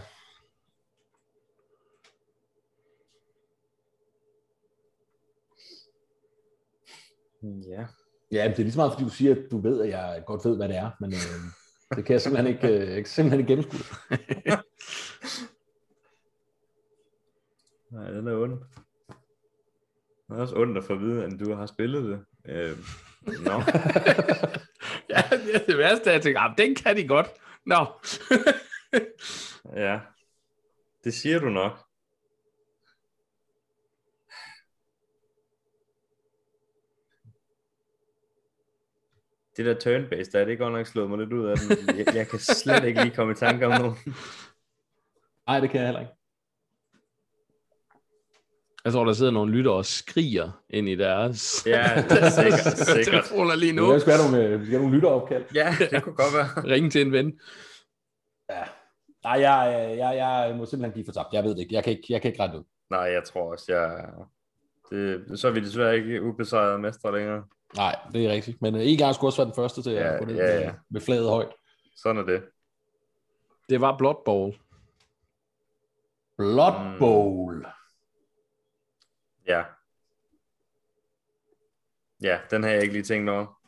[SPEAKER 3] Ja.
[SPEAKER 2] Ja, det er lige så meget, fordi du siger, at du ved, at jeg godt ved, hvad det er, men øh, det kan jeg simpelthen ikke, øh, jeg kan simpelthen ikke gennemskue. det.
[SPEAKER 3] Nej, den er ond. Det er også ondt at få at vide, at du har spillet det. Øh, Nå.
[SPEAKER 1] ja, det er det værste, jeg tænker, ah, den kan de godt. Nå.
[SPEAKER 3] ja. Det siger du nok. det der turn-based, der er det godt nok slået mig lidt ud af den. Jeg, jeg kan slet ikke lige komme i tanke om nogen.
[SPEAKER 2] Nej, det kan jeg heller ikke.
[SPEAKER 1] Jeg tror, der sidder nogle lytter og skriger ind i deres
[SPEAKER 3] Ja, det er sikkert, sikkert.
[SPEAKER 1] telefoner lige
[SPEAKER 2] Nu.
[SPEAKER 1] nu.
[SPEAKER 2] Vi skal have nogle, øh, vi skal have nogle lytteropkald.
[SPEAKER 3] Ja, det kunne godt være.
[SPEAKER 1] Ringe til en ven.
[SPEAKER 2] Ja. Nej, jeg, jeg, jeg må simpelthen give for tabt. Jeg ved det ikke. Jeg kan ikke, jeg kan ikke rette ud.
[SPEAKER 3] Nej, jeg tror også, jeg... Det, så er vi desværre ikke ubesejrede mestre længere.
[SPEAKER 2] Nej, det er rigtigt. Men øh, en gang skulle også være den første til
[SPEAKER 3] Ja,
[SPEAKER 2] at gå ned
[SPEAKER 3] ja, ja.
[SPEAKER 2] med, med flaget højt.
[SPEAKER 3] Sådan er det.
[SPEAKER 1] Det var Blood Bowl.
[SPEAKER 2] Blood
[SPEAKER 3] Mm. Ja. Ja, den har jeg ikke lige tænkt over.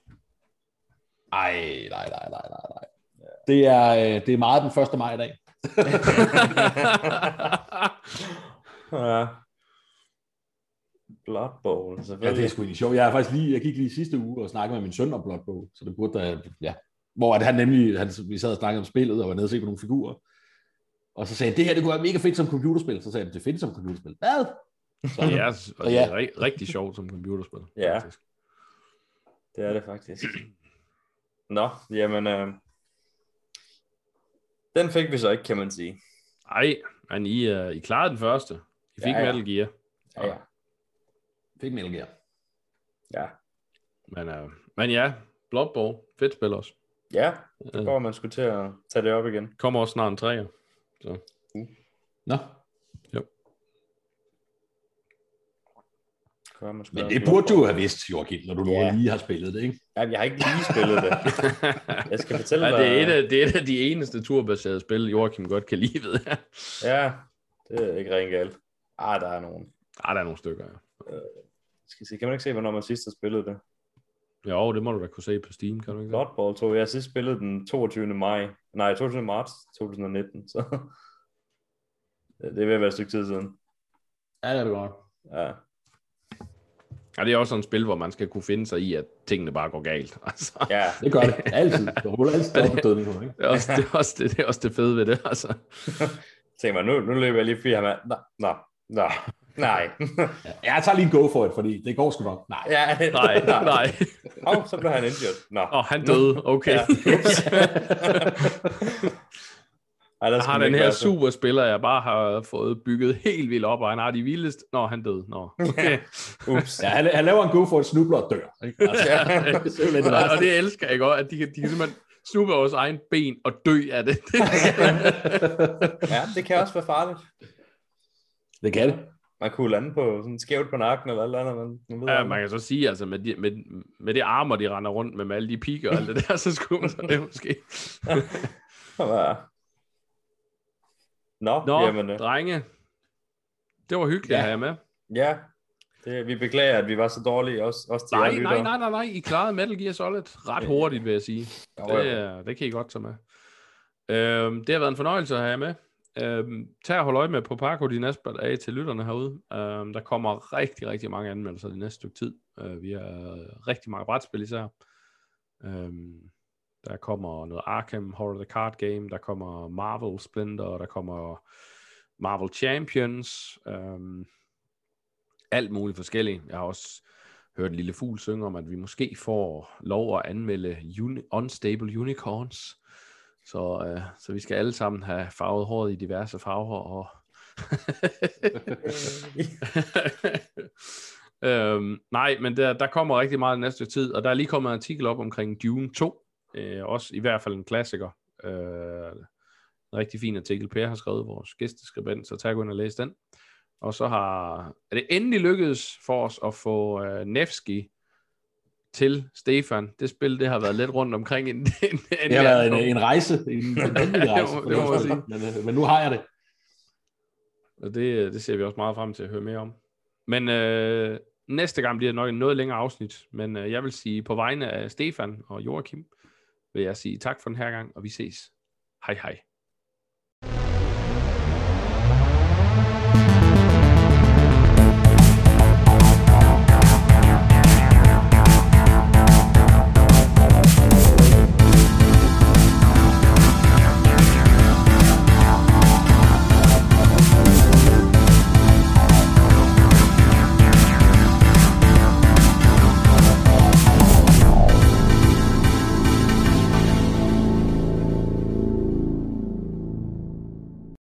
[SPEAKER 2] Ej, nej, nej, nej, nej, nej. Det er, øh, det er meget den 1. maj i dag.
[SPEAKER 3] ja. Blood Bowl,
[SPEAKER 2] Ja, det er sgu egentlig sjovt. Jeg, er faktisk lige, jeg gik lige sidste uge og snakkede med min søn om Blood Bowl, så det burde da, ja. Hvor at han nemlig, han, vi sad og snakkede om spillet og var nede og se på nogle figurer. Og så sagde han, det her det kunne være mega fedt som computerspil. Så sagde han, det findes som computerspil. Hvad? Så,
[SPEAKER 1] Det er, og det
[SPEAKER 2] ja.
[SPEAKER 1] er ri- rigtig sjovt som computerspil.
[SPEAKER 3] Ja.
[SPEAKER 1] faktisk.
[SPEAKER 3] Det er det faktisk. Nå, jamen... Øh, den fik vi så ikke, kan man sige.
[SPEAKER 1] Ej, men I, uh, I klarede den første. I fik
[SPEAKER 3] Ja,
[SPEAKER 1] ja,
[SPEAKER 3] ja.
[SPEAKER 1] Metal Gear.
[SPEAKER 3] Ja, ja.
[SPEAKER 2] Fik Metal Gear.
[SPEAKER 3] Ja,
[SPEAKER 1] Men, uh, men ja, Blood Bowl. Fedt spil også.
[SPEAKER 3] ja det
[SPEAKER 1] Øh,
[SPEAKER 3] går, man skulle til at tage det op igen.
[SPEAKER 1] kommer også snart en træer.
[SPEAKER 2] Nå,
[SPEAKER 3] Gør, man skulle
[SPEAKER 2] men det burde du
[SPEAKER 3] bog.
[SPEAKER 2] have vidst, Joachim, når du nu
[SPEAKER 3] Ja.
[SPEAKER 2] lige har spillet det, ikke?
[SPEAKER 3] Ja, jeg har ikke lige spillet det. Jeg skal fortælle
[SPEAKER 1] ja,
[SPEAKER 3] dig...
[SPEAKER 1] det, er et af, det er et af de eneste turbaserede spil, Joachim godt kan lide, ved.
[SPEAKER 3] Ja, det er ikke rent galt. Ah, der er nogen.
[SPEAKER 1] Ah, der er nogle stykker, ja.
[SPEAKER 3] Skal jeg se, kan man ikke se, hvornår man sidst har spillet det?
[SPEAKER 1] Jo, det må du da kunne se på Steam, kan du ikke? det?
[SPEAKER 3] Blood Bowl 2. Jeg har sidst spillet den 22. maj. Nej, 22. marts 2019. Så det er ved at være et stykke tid siden.
[SPEAKER 2] Ja, det er det godt.
[SPEAKER 3] Ja.
[SPEAKER 1] Ja, det er også sådan et spil, hvor man skal kunne finde sig i, at tingene bare går galt. Altså,
[SPEAKER 3] Ja,
[SPEAKER 2] Det gør det. Altid. Der ruller altid dobbeltdødning på, ikke?
[SPEAKER 1] det, er også, det, er også, det, det er også det fede ved det. Altså.
[SPEAKER 3] tænk mig, nu, nu løber jeg lige fire ham. Nå, nå, nå, nej.
[SPEAKER 2] Ja, jeg tager lige en go for it, fordi det går sgu nok. Nej.
[SPEAKER 3] ja,
[SPEAKER 1] Nej, nej.
[SPEAKER 3] Åh, oh, så blev han injured. Nå.
[SPEAKER 1] Åh, oh, han døde. Okay.
[SPEAKER 3] Ja. Ej, der
[SPEAKER 1] Jeg har den her superspiller, jeg bare har fået bygget helt vildt op, og han har de vildeste... Nå, han døde. Nå, okay.
[SPEAKER 3] Ups.
[SPEAKER 2] Ja, han, han laver en go for et snubler og dør. Ikke? Altså,
[SPEAKER 3] Ja.
[SPEAKER 2] det
[SPEAKER 1] og, det elsker jeg godt, at de kan, de kan simpelthen snuppe over vores egen ben og dø af det.
[SPEAKER 3] ja, det kan også være farligt.
[SPEAKER 2] Det kan det.
[SPEAKER 3] Man kunne lande på sådan skævt på nakken eller alt andet. Man, man ved
[SPEAKER 1] ja, man kan så sige, altså med, de, med, med det armer, de render rundt med, med alle de pigger og alt det der, så skulle man så det måske.
[SPEAKER 3] Ja. Nå,
[SPEAKER 1] Nå,
[SPEAKER 3] jamen, øh,
[SPEAKER 1] drenge. Det var hyggeligt
[SPEAKER 2] Ja.
[SPEAKER 1] at have med.
[SPEAKER 3] ja. Det, vi beklager, at vi var så dårlige, også, også til
[SPEAKER 1] Nej,
[SPEAKER 3] jer
[SPEAKER 1] nej, nej, nej, nej. I klarede Metal Gear Solid ret hurtigt, vil jeg sige.
[SPEAKER 3] Jo,
[SPEAKER 1] Det,
[SPEAKER 3] jo.
[SPEAKER 1] er- det kan I godt tage med. Øhm, det har været en fornøjelse at have jer med. Øhm, tag og hold øje med på Parko de næste par dage til lytterne herude. Øhm, der kommer rigtig, rigtig mange anmeldelser det næste stykke tid. Øh, vi har rigtig mange brætspil især. Øhm, der kommer noget Arkham Horror the Card Game, der kommer Marvel Splinter, der kommer Marvel Champions, øhm, alt muligt forskelligt. Jeg har også hørt en lille fugl synge om, at vi måske får lov at anmelde uni- Unstable Unicorns. Så, øh, så vi skal alle sammen have farvet håret i diverse farver. Og øhm, nej, men der, der kommer rigtig meget næste tid, og der er lige kommet en artikel op omkring Dune 2. Øh, også i hvert fald en klassiker. Øh, en rigtig fin artikel, Per har skrevet, vores gæsteskribent, så tag ind og læs den. Og så har er det endelig lykkedes for os at få øh, Nevsky til Stefan. Det spil, det har været lidt rundt omkring. En, en, en
[SPEAKER 2] Det har været en, en rejse. En, en rejse.
[SPEAKER 1] Det må- det må.
[SPEAKER 2] Men, øh, men nu har jeg det.
[SPEAKER 1] Og det, det ser vi også meget frem til at høre mere om. Men øh, næste gang bliver det nok en noget længere afsnit. Men øh, jeg vil sige på vegne af Stefan og Joachim, vil jeg sige tak for den her gang, og vi ses. Hej hej.